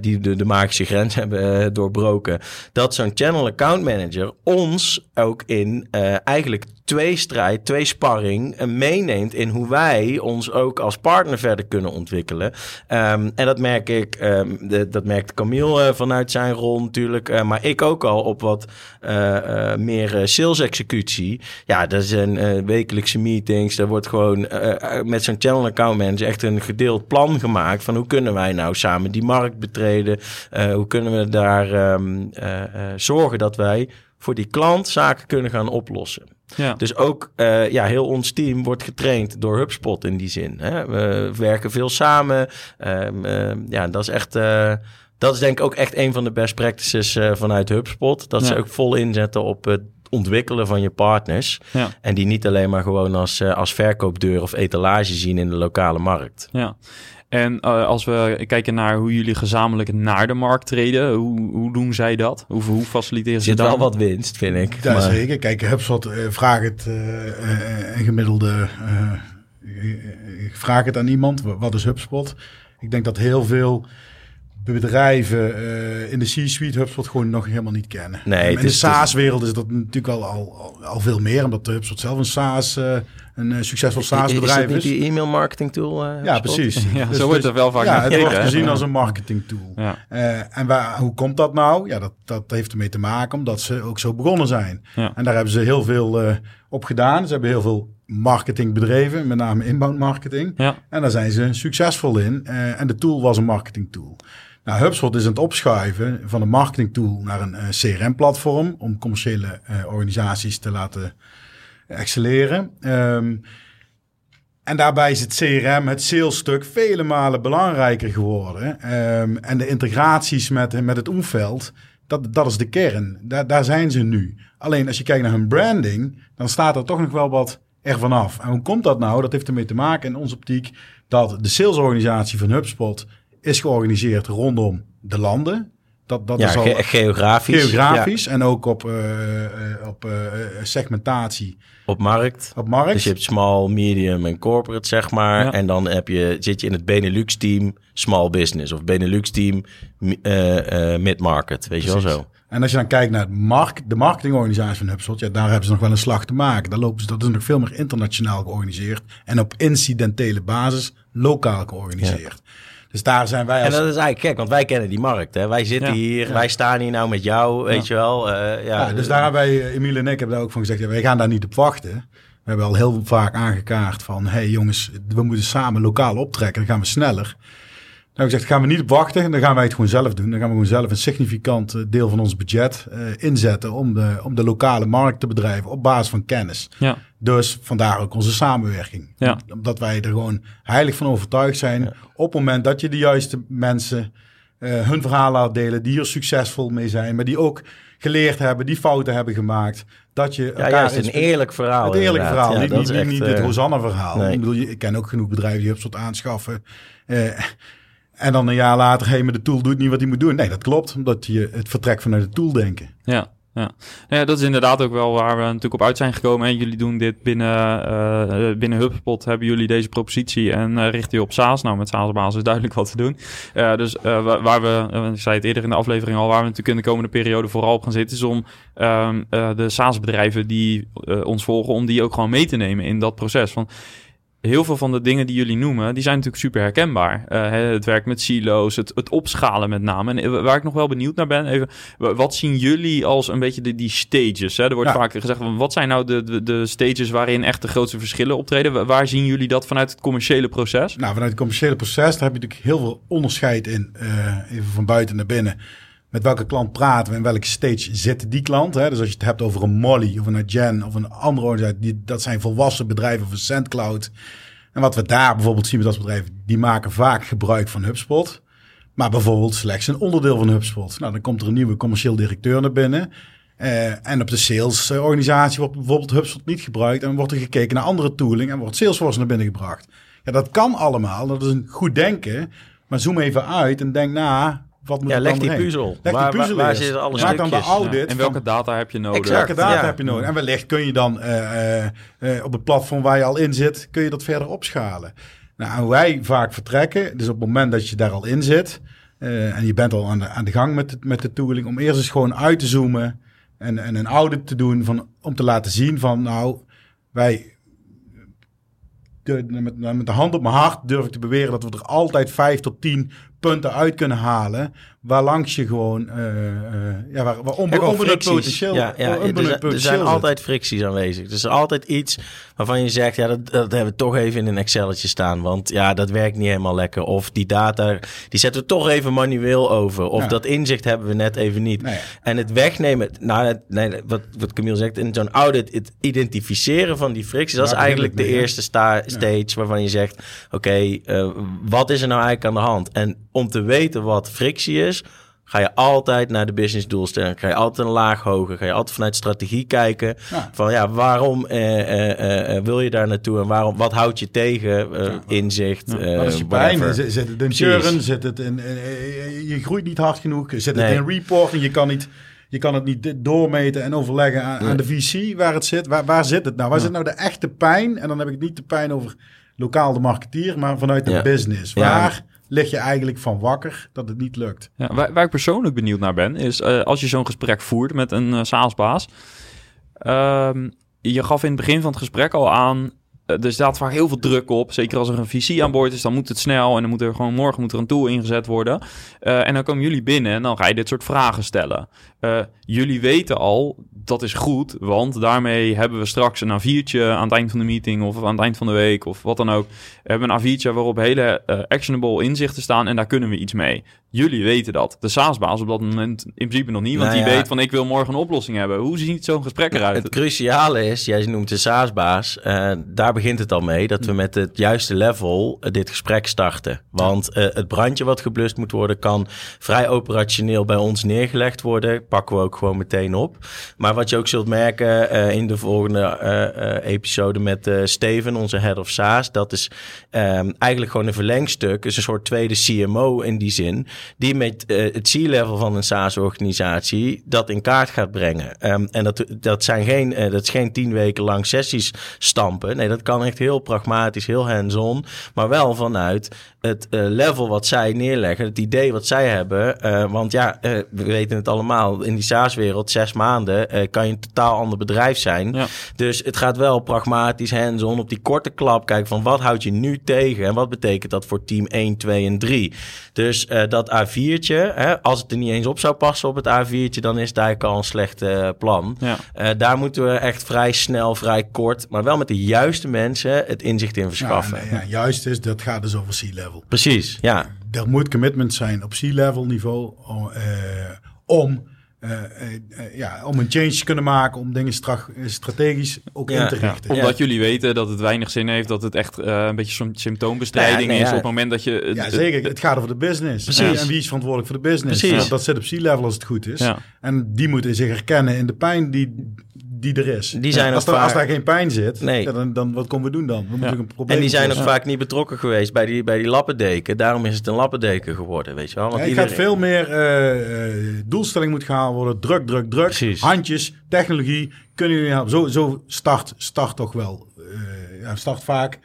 die de, de magische grens hebben doorbroken. Dat zo'n channel account manager ons ook in eigenlijk twee strijd, twee sparring meeneemt in hoe wij ons ook als partner verder kunnen ontwikkelen. Um, en dat merk ik, um, de, dat merkt Camille uh, vanuit zijn rol natuurlijk, uh, maar ik ook al op wat meer sales executie. Ja, dat zijn wekelijkse meetings, daar wordt gewoon met zo'n channel account manager echt een gedeeld plan gemaakt van hoe kunnen wij nou samen die markt betreden, hoe kunnen we daar um, zorgen dat wij voor die klant zaken kunnen gaan oplossen. Ja. Dus ook uh, ja, heel ons team wordt getraind door HubSpot in die zin. Hè? We werken veel samen. Um, uh, ja, dat is echt. Uh, dat is denk ik ook echt een van de best practices vanuit HubSpot. Dat ja. ze ook vol inzetten op het ontwikkelen van je partners. Ja. En die niet alleen maar gewoon als, als verkoopdeur of etalage zien in de lokale markt. Ja. En uh, als we kijken naar hoe jullie gezamenlijk naar de markt treden, hoe, hoe doen zij dat? Hoe, hoe faciliteren ze dat? Er zit wel wat winst, vind ik. Ja, maar... zeker. Kijk, HubSpot, uh, vraag het uh, een gemiddelde... vraag het aan iemand, wat is HubSpot? Ik denk dat heel veel bedrijven uh, in de C-suite HubSpot gewoon nog helemaal niet kennen. Nee, in de SaaS-wereld is dat natuurlijk al, al, al, veel meer, omdat HubSpot zelf een SaaS, uh, een uh, succesvol SaaS-bedrijf is. Is die e-mail marketing tool? ja, precies. ja, dus, zo wordt het wel vaak Ja, het wordt gezien als een marketing tool. Ja. en waar, hoe komt dat nou? Ja, dat, dat heeft ermee te maken omdat ze ook zo begonnen zijn. Ja. En daar hebben ze heel veel op gedaan. Ze hebben heel veel marketingbedrijven, met name inbound marketing. Ja. En daar zijn ze succesvol in. en de tool was een marketing tool. Nou, HubSpot is het opschuiven van een marketing tool naar een uh, CRM-platform om commerciële uh, organisaties te laten excelleren. Um, en daarbij is het CRM, het salesstuk, vele malen belangrijker geworden. Um, en de integraties met, met het omveld, dat, dat is de kern. Daar, daar zijn ze nu. Alleen als je kijkt naar hun branding, dan staat er toch nog wel wat ervan af. En hoe komt dat nou? Dat heeft ermee te maken in onze optiek dat de salesorganisatie van HubSpot is georganiseerd rondom de landen. Dat, dat ja, is al ge geografisch. Geografisch en ook op, uh, op uh, segmentatie. Op markt. Op markt. Dus je hebt small, medium en corporate, zeg maar. Ja. En dan heb je, zit je in het Benelux team small business. Of Benelux team mid-market. Weet Precies. je wel zo. En als je dan kijkt naar het markt, de marketingorganisatie van HubSpot, ja, daar hebben ze nog wel een slag te maken. Daar lopen ze, dat is nog veel meer internationaal georganiseerd en op incidentele basis lokaal georganiseerd. Ja. Dus daar zijn wij als... En dat is eigenlijk gek, want wij kennen die markt. Hè? Wij zitten ja. hier, ja. wij staan hier nou met jou, weet je wel. Uh, ja. dus daar hebben wij, Emiele en ik hebben daar ook van gezegd, ja, wij gaan daar niet op wachten. We hebben al heel vaak aangekaart van, hey jongens, we moeten samen lokaal optrekken, dan gaan we sneller. Nou, ik gezegd, gaan we niet op wachten, dan gaan wij het gewoon zelf doen. Dan gaan we gewoon zelf een significant deel van ons budget uh, inzetten om de, om de lokale markt te bedrijven op basis van kennis. Ja. Dus vandaar ook onze samenwerking. Ja. Omdat wij er gewoon heilig van overtuigd zijn. Ja. Op het moment dat je de juiste mensen uh, hun verhaal laat delen, die er succesvol mee zijn, maar die ook geleerd hebben, die fouten hebben gemaakt. Dat je ja, ja, is een eerlijk verhaal. Een eerlijk verhaal. Ja, niet, niet, echt, niet het Hosanna-verhaal. Nee. Ik bedoel, ik ken ook genoeg bedrijven die HubSpot aanschaffen. Uh, en dan een jaar later, hé, hey, de tool doet niet wat hij moet doen. Nee, dat klopt. Omdat je het vertrekt vanuit de tool denken. Ja. Ja. ja, dat is inderdaad ook wel waar we natuurlijk op uit zijn gekomen. En jullie doen dit binnen, uh, binnen HubSpot, hebben jullie deze propositie en richten je op SaaS. Nou, met SaaS-basis duidelijk wat te doen. Uh, dus waar we, ik zei het eerder in de aflevering al, waar we natuurlijk in de komende periode vooral op gaan zitten, is om um, de SaaS-bedrijven die ons volgen, om die ook gewoon mee te nemen in dat proces. Van, heel veel van de dingen die jullie noemen, die zijn natuurlijk super herkenbaar. Uh, het werk met silo's, het, het opschalen met name. En eh, waar ik nog wel benieuwd naar ben, even, wat zien jullie als een beetje de, die stages? Hè? Er wordt ja. vaak gezegd, wat zijn nou de, de, de, stages waarin echt de grootste verschillen optreden? Waar zien jullie dat vanuit het commerciële proces? Nou, vanuit het commerciële proces, daar heb je natuurlijk heel veel onderscheid in, uh, even van buiten naar binnen met welke klant praten we en welke stage zit die klant. Hè? Dus als je het hebt over een Molly of een Gen of een andere organisatie, dat zijn volwassen bedrijven van SendCloud. En wat we daar bijvoorbeeld zien met dat bedrijf, die maken vaak gebruik van HubSpot. Maar bijvoorbeeld slechts een onderdeel van HubSpot. Nou, dan komt er een nieuwe commercieel directeur naar binnen. Uh, en op de salesorganisatie wordt bijvoorbeeld HubSpot niet gebruikt. En wordt er gekeken naar andere tooling en wordt Salesforce naar binnen gebracht. Ja, dat kan allemaal. Dat is een goed denken. Maar zoom even uit en denk na, wat moet Ja, leg dan die puzzel. Leg Waar- die puzzel waar- waar zitten alle Maak dan de audit. En van welke data heb je nodig? Exact. welke data ja. heb je nodig? En wellicht kun je dan eh, eh, eh, op het platform waar je al in zit, kun je dat verder opschalen. Nou, en wij vaak vertrekken, dus op het moment dat je daar al in zit eh, en je bent al aan de, aan de gang met, de- met de tooling, om eerst eens gewoon uit te zoomen en, en een audit te doen van, om te laten zien van nou, wij de, met, met de hand op mijn hart durf ik te beweren dat we er altijd vijf tot tien punten uit kunnen halen. Waarlangs je gewoon, eh, eh, ja, waar, waar onbe, onbenut potentieel, Ja, ja, onbenut er, zijn- er altijd fricties aanwezig. Er is altijd iets waarvan je zegt, ja, dat, dat hebben we toch even in een Excelletje staan. Want ja, dat werkt niet helemaal lekker. Of die data, die zetten we toch even manueel over. Of Ja. dat inzicht hebben we net even niet. Nee. En het wegnemen, nou, het- nee, wat, wat Camille zegt, in zo'n audit, het identificeren van die fricties, dat is eigenlijk de eerste sta- stage waarvan je zegt, oké, eh, wat is er nou eigenlijk aan de hand? En om te weten wat frictie is, ga je altijd naar de business doelstelling. Ga je altijd een laag hoger. Ga je altijd vanuit strategie kijken. Ja. Van ja, waarom eh, eh, eh, wil je daar naartoe? En waarom, wat houdt je tegen? Eh, inzicht. eh, Wat is je pijn? Zit, zit het in churn? Zit het in, eh, eh, je groeit niet hard genoeg? Zit Nee. het in reporting? Je kan, niet, je kan het niet doormeten en overleggen aan, aan de VC waar het zit. Waar, waar zit het nou? Waar zit nou de echte pijn? En dan heb ik niet de pijn over lokaal de marketeer, maar vanuit de Ja. business. Ja. Waar lig je eigenlijk van wakker dat het niet lukt? Ja, waar, waar ik persoonlijk benieuwd naar ben, is eh, als je zo'n gesprek voert met een uh, SaaS-baas. Ehm, je gaf in het begin van het gesprek al aan, er staat vaak heel veel druk op. Zeker als er een visie aan boord is, dan moet het snel en dan moet er gewoon morgen moet er een tool ingezet worden. Uh, en dan komen jullie binnen en dan ga je dit soort vragen stellen. Uh, jullie weten al, dat is goed, want daarmee hebben we straks een A4'tje aan het eind van de meeting of aan het eind van de week of wat dan ook. We hebben een A4'tje waarop hele actionable inzichten staan en daar kunnen we iets mee. Jullie weten dat. De SaaS-baas op dat moment in principe nog niet, want Nou die ja. weet van ik wil morgen een oplossing hebben. Hoe ziet zo'n gesprek eruit? Het cruciale is, jij noemt de SaaS-baas, uh, daar begint het al mee, dat we met het juiste level uh, dit gesprek starten. Want uh, het brandje wat geblust moet worden kan vrij operationeel bij ons neergelegd worden. Pakken we ook gewoon meteen op. Maar wat je ook zult merken in de volgende episode met Steven, onze head of SaaS, dat is um, eigenlijk gewoon een verlengstuk, is een soort tweede CMO in die zin, die met het C-level van een SaaS-organisatie dat in kaart gaat brengen. Um, en dat, dat, zijn geen, uh, dat is geen tien weken lang sessies stampen. Nee, dat kan echt heel pragmatisch, heel hands-on. Maar wel vanuit het uh, level wat zij neerleggen, het idee wat zij hebben. Want ja, we weten het allemaal. In die SaaS-wereld, zes maanden, kan je een totaal ander bedrijf zijn. Ja. Dus het gaat wel pragmatisch, hands-on, op die korte klap kijken van wat houd je nu tegen en wat betekent dat voor team 1, 2 en 3. Dus dat A4'tje, hè, als het er niet eens op zou passen op het A4'tje, dan is het eigenlijk al een slecht uh, plan. Ja. Uh, daar moeten we echt vrij snel, vrij kort, maar wel met de juiste mensen het inzicht in verschaffen. Ja, ja, juist is, dat gaat dus over C-level. Precies, ja. Er moet commitment zijn op C-level niveau om, uh, om ja, om een change te kunnen maken, om dingen stra strategisch ook ja, in te richten. Ja, omdat jullie weten dat het weinig zin heeft, dat het echt uh, een beetje zo'n symptoombestrijding nee, is op het moment dat je... ja, zeker. Het gaat over de business. Precies. En wie is verantwoordelijk voor de business? Precies. Dat zit op C-level als het goed is. En die moeten zich herkennen in de pijn die, die er is. Die zijn als, er, vaak... als daar geen pijn zit, nee. dan, dan wat komen we doen dan? We moeten een probleem en die zijn ook ja. vaak niet betrokken geweest bij die, bij die lappendeken. Daarom is het een lappendeken geworden, weet je wel. Want ja, iedereen... gaat veel meer uh, doelstelling moet gehaald worden. Druk, druk, druk. Precies. Handjes, technologie. Kunnen jullie helpen? Zo, zo start, start toch wel. Uh, ja, start vaak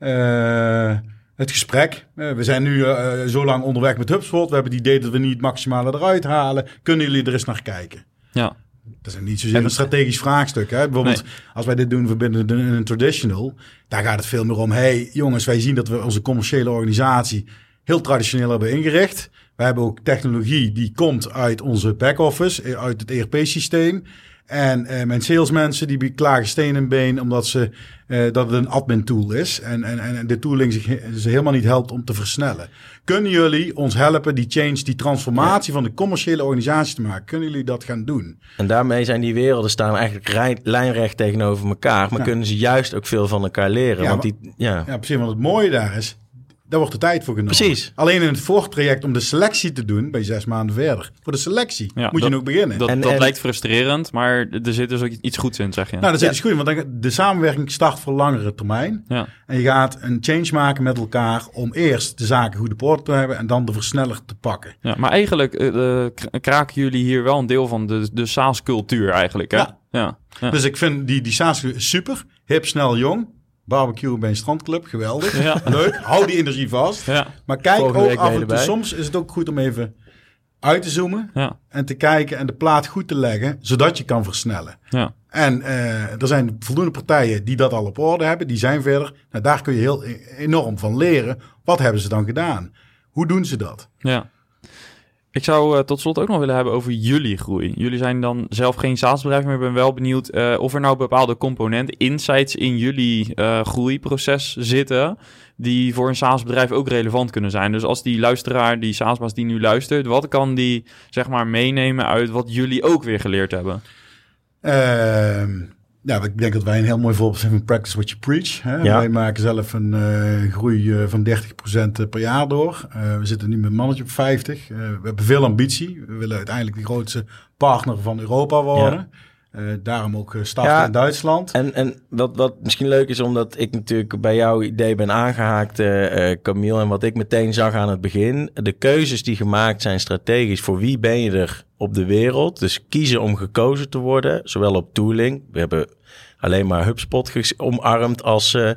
uh, het gesprek. Uh, we zijn nu zo lang onderweg met HubSpot. We hebben het idee dat we niet het maximale eruit halen. Kunnen jullie er eens naar kijken? Ja. Dat is niet zozeer en, een strategisch vraagstuk. Hè? Bijvoorbeeld, nee. als wij dit doen verbinden in een traditional, daar gaat het veel meer om. hey, jongens, wij zien dat we onze commerciële organisatie heel traditioneel hebben ingericht. We hebben ook technologie die komt uit onze back-office, uit het ERP-systeem. En uh, mijn salesmensen die klagen steen en been omdat ze, uh, dat het een admin tool is. En, en, en de tooling zich, ze helemaal niet helpt om te versnellen. Kunnen jullie ons helpen die change, die transformatie ja. van de commerciële organisatie te maken? Kunnen jullie dat gaan doen? En daarmee zijn die werelden staan eigenlijk rij, lijnrecht tegenover elkaar. Maar Ja. kunnen ze juist ook veel van elkaar leren. Ja, want die, ja. Ja, precies. Want het mooie daar is, daar wordt de tijd voor genomen. Precies. Alleen in het voortraject om de selectie te doen, ben je zes maanden verder. Voor de selectie Ja, moet je nog beginnen. Dat, En- dat en- lijkt frustrerend, maar er zit dus ook iets goeds in, zeg je. nou, dat is Ja. dus goed, want dan, de samenwerking start voor langere termijn. ja. En je gaat een change maken met elkaar om eerst de zaken goed op orde te hebben en dan de versneller te pakken. Ja, maar eigenlijk eh, eh, kraken jullie hier wel een deel van de, de SaaS-cultuur eigenlijk, hè? Ja. Ja. ja. Dus ik vind die, die SaaS super, hip, snel, jong. Barbecue bij een strandclub, geweldig. Ja. Leuk, hou die energie vast. Ja. Maar kijk Volgende ook af en toe, soms is het ook goed om even uit te zoomen Ja. en te kijken en de plaat goed te leggen, zodat je kan versnellen. Ja. En eh, er zijn voldoende partijen die dat al op orde hebben, die zijn verder. Nou, daar kun je heel e- enorm van leren. Wat hebben ze dan gedaan? Hoe doen ze dat? Ja. Ik zou eh, tot slot ook nog willen hebben over jullie groei. Jullie zijn dan zelf geen SaaS-bedrijf, maar ik ben wel benieuwd eh, of er nou bepaalde componenten, insights in jullie eh, groeiproces zitten, die voor een SaaS-bedrijf ook relevant kunnen zijn. Dus als die luisteraar, die SaaS-baas die nu luistert, wat kan die zeg maar meenemen uit wat jullie ook weer geleerd hebben? Ehm, ja, ik denk dat wij een heel mooi voorbeeld zijn van practice what you preach. Hè? Ja. Wij maken zelf een eh, groei eh, van 30% per jaar door. Eh, we zitten nu met een mannetje op 50. Eh, we hebben veel ambitie. We willen uiteindelijk de grootste partner van Europa worden. Eh, daarom ook eh, starten Ja. in Duitsland. En, en wat, wat misschien leuk is, omdat ik natuurlijk bij jouw idee ben aangehaakt, eh Camille, en wat ik meteen zag aan het begin. De keuzes die gemaakt zijn strategisch, voor wie ben je er op de wereld? Dus kiezen om gekozen te worden, zowel op tooling. We hebben alleen maar HubSpot omarmd als, eh,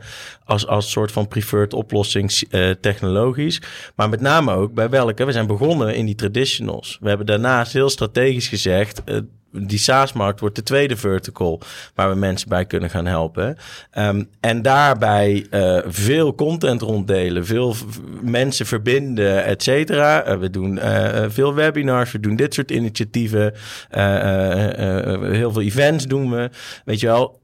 als, als soort van preferred oplossing eh, technologisch. Maar met name ook bij welke. We zijn begonnen in die traditionals. We hebben daarnaast heel strategisch gezegd... eh, die SaaS-markt wordt de tweede vertical waar we mensen bij kunnen gaan helpen. Ehm, en daarbij eh, veel content ronddelen, veel mensen verbinden, et cetera. We doen eh, veel webinars, we doen dit soort initiatieven. Heel veel events doen we. Weet je wel,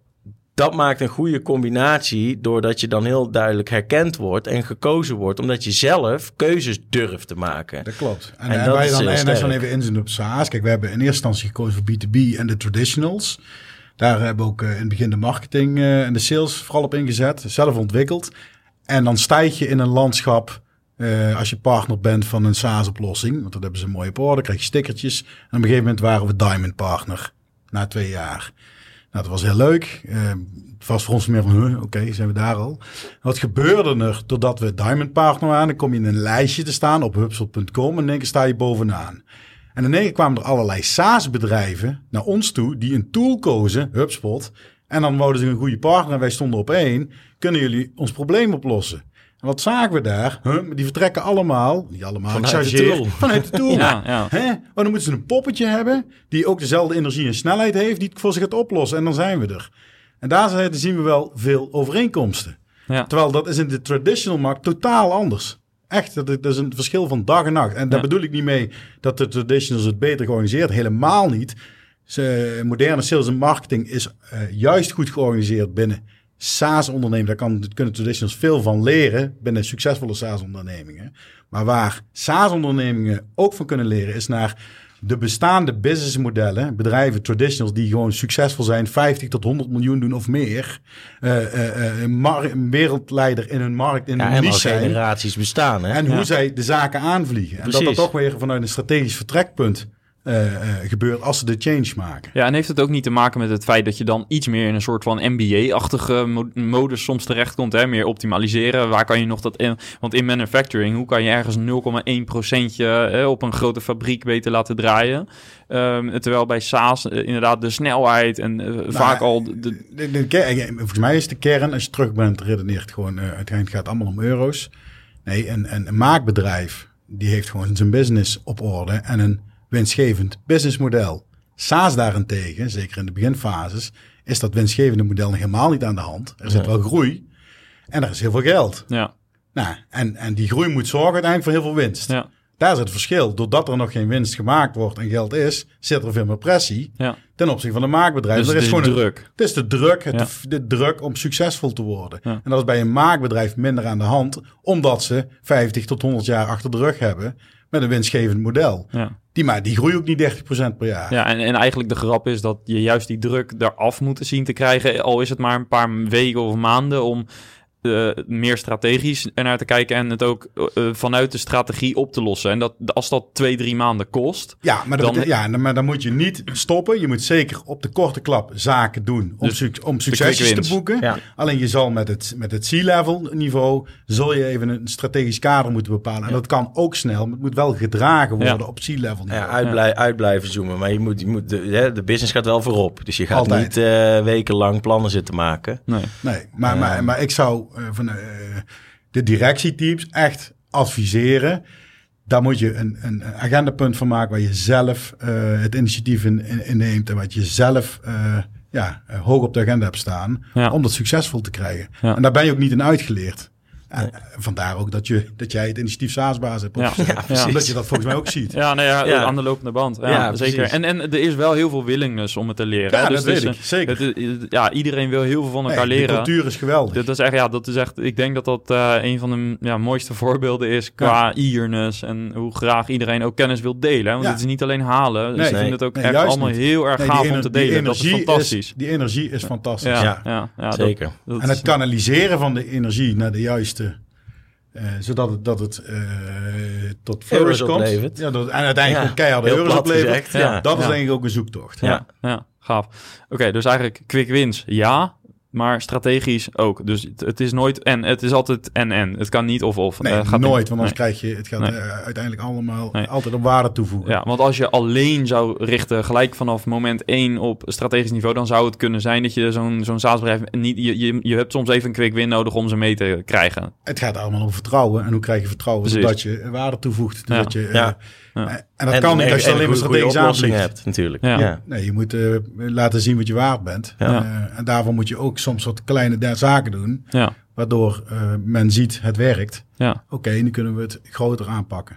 dat maakt een goede combinatie doordat je dan heel duidelijk herkend wordt en gekozen wordt, omdat je zelf keuzes durft te maken. Dat klopt. En, En en dat wij dan, heel en dan even inzoomen op SaaS. Kijk, we hebben in eerste instantie gekozen voor B2B en de traditionals. Daar hebben we ook eh, in het begin de marketing eh, en de sales vooral op ingezet. Zelf ontwikkeld. En dan stijg je in een landschap eh, als je partner bent van een SaaS-oplossing. Want dat hebben ze mooi op orde. krijg je stickertjes. En op een gegeven moment waren we Diamond partner. Na twee jaar. Nou, dat was heel leuk. Eh, het was voor ons meer van, huh, oké, zijn we daar al. Wat gebeurde er doordat we Diamond Partner waren? Dan kom je in een lijstje te staan op hubspot.com en in één sta je bovenaan. En in kwamen er allerlei SaaS-bedrijven naar ons toe die een tool kozen, HubSpot. En dan wouden ze een goede partner wij stonden op één. Kunnen jullie ons probleem oplossen? En wat zagen we daar? Huh? Die vertrekken allemaal, niet allemaal, Vanuit de tool. vanuit de tool. Ja, ja. Hè? Maar dan moeten ze een poppetje hebben die ook dezelfde energie en snelheid heeft, die het voor zich gaat oplossen. En dan zijn we er. En daar zien we wel veel overeenkomsten. Ja. Terwijl dat is in de traditional markt totaal anders. Echt, dat, is een verschil van dag en nacht. En daar Ja. bedoel ik niet mee dat de traditionals het beter georganiseerd. Helemaal niet. Ze, moderne sales en marketing is eh, juist goed georganiseerd binnen SaaS-ondernemingen. Daar kan, kunnen traditionals veel van leren binnen succesvolle SaaS-ondernemingen. Maar waar SaaS-ondernemingen ook van kunnen leren is naar de bestaande businessmodellen, bedrijven, traditionals die gewoon succesvol zijn, 50 tot 100 miljoen doen of meer. Een, een wereldleider in een markt, in Ja, al niche zijn. generaties bestaan. Hè? En hoe zij de zaken aanvliegen. En dat dat toch weer vanuit een strategisch vertrekpunt gebeurt als ze de change maken. Ja, en heeft het ook niet te maken met het feit dat je dan iets meer in een soort van MBA-achtige mo- modus soms terechtkomt, hè? Meer optimaliseren. Waar kan je nog dat in? Want in manufacturing, hoe kan je ergens 0,1 procentje hè, op een grote fabriek beter laten draaien? Ehm, terwijl bij SaaS eh, inderdaad de snelheid en eh, vaak al de, de- De, de eh, volgens mij is de kern, als je terug bent, redeneert gewoon, uh, uiteindelijk gaat het allemaal om euro's. Nee, een, een, een maakbedrijf, die heeft gewoon zijn business op orde en een winstgevend businessmodel. SaaS daarentegen, zeker in de beginfases, is dat winstgevende model nog helemaal niet aan de hand. Er zit Ja. wel groei en er is heel veel geld. ja, Nou, en, en die groei moet zorgen uiteindelijk voor heel veel winst. ja, Daar is het verschil. Doordat er nog geen winst gemaakt wordt en geld is, zit er veel meer pressie ja. ten opzichte van een maakbedrijf. Dus er het is gewoon een- druk. het is de druk, het, Ja. de druk om succesvol te worden. Ja. En dat is bij een maakbedrijf minder aan de hand, omdat ze 50 tot 100 jaar achter de rug hebben met een winstgevend model. ja. Die, maar die groeit ook niet 30% per jaar. Ja, en, en eigenlijk de grap is dat je juist die druk eraf moet zien te krijgen. Al is het maar een paar weken of maanden om eh, meer strategisch ernaar te kijken en het ook eh, vanuit de strategie op te lossen. En dat als dat twee, drie maanden kost. Ja, maar, dat, Dan- ja, maar dan moet je niet stoppen. Je moet zeker op de korte klap zaken doen om, Dus suc- om succesjes te boeken. Ja. Alleen je zal met het, met het C-level niveau, zul je even een strategisch kader moeten bepalen. En dat kan ook snel, maar het moet wel gedragen worden Ja. op C-level niveau. Ja, uitblij, uit blijven zoomen. Maar je moet, je moet de, hè, de business gaat wel voorop. Dus je gaat Altijd. niet eh, wekenlang plannen zitten maken. Nee. Nee, maar, maar, maar ik zou eh, van eh, de directieteams echt adviseren. Daar moet je een, een agendapunt van maken waar je zelf eh, het initiatief in, in, in neemt en wat je zelf eh, ja, eh, hoog op de agenda hebt staan Ja. om dat succesvol te krijgen. Ja. En daar ben je ook niet in uitgeleerd. En, eh, vandaar ook dat, je, dat jij het initiatief SaaSbaas hebt Ja. Omdat je dat volgens mij ook ziet. Ja, nee, ja, Ja. aan de lopende band. Ja, Ja, zeker. En, en er is wel heel veel willingness om het te leren. Ja, hè. dat weet dus, ik, eh, zeker. het is- ja, iedereen wil heel veel van elkaar Nee, de leren. cultuur is geweldig. Dat is echt, ja, dat is echt, ik denk dat dat eh, een van de ja, mooiste voorbeelden is qua eagerness en hoe graag iedereen ook kennis wil delen. Want Ja. het is niet alleen halen. Dus Nee. ik vind het ook Nee, echt allemaal niet. heel erg gaaf om te delen. Die Dat is energie fantastisch. die energie is fantastisch. ja, Ja. ja, ja, dat- Zeker. dat En het kanaliseren van de energie naar de juiste... eh, zodat het, dat het eh, tot flourish Euro's komt. oplevert. Ja, dat, en uiteindelijk Ja, ook keiharde heel euro's oplevert. ja. Dat is denk ik ook een zoektocht. Ja, ja, gaaf. Oké, dus eigenlijk quick wins, ja. Maar strategisch ook. Dus het, het is nooit en. Het is altijd en-en. Het kan niet of-of. Nee, Eh, gaat nooit. Want anders Nee. krijg je... Het gaat Nee. eh, uiteindelijk allemaal Nee. altijd op waarde toevoegen. Ja, want als je alleen zou richten, gelijk vanaf moment 1 op strategisch niveau, dan zou het kunnen zijn dat je zo'n zo'n SaaS-bedrijf niet. Je, je, je hebt soms even een quick win nodig om ze mee te krijgen. Het gaat allemaal om vertrouwen. En hoe krijg je vertrouwen? Precies. Zodat je waarde toevoegt. Ja. Zodat je, eh, Ja. Ja. eh, En dat kan niet als je en alleen maar goede- goede strategisch oplossingen aanvliegt. hebt, natuurlijk. Ja. Ja. Nee, je moet eh, laten zien wat je waard bent. Ja. Eh, en daarvoor moet je ook soms wat kleine zaken doen. Ja, Waardoor eh, men ziet het werkt. ja. Oké, nu kunnen we het groter aanpakken.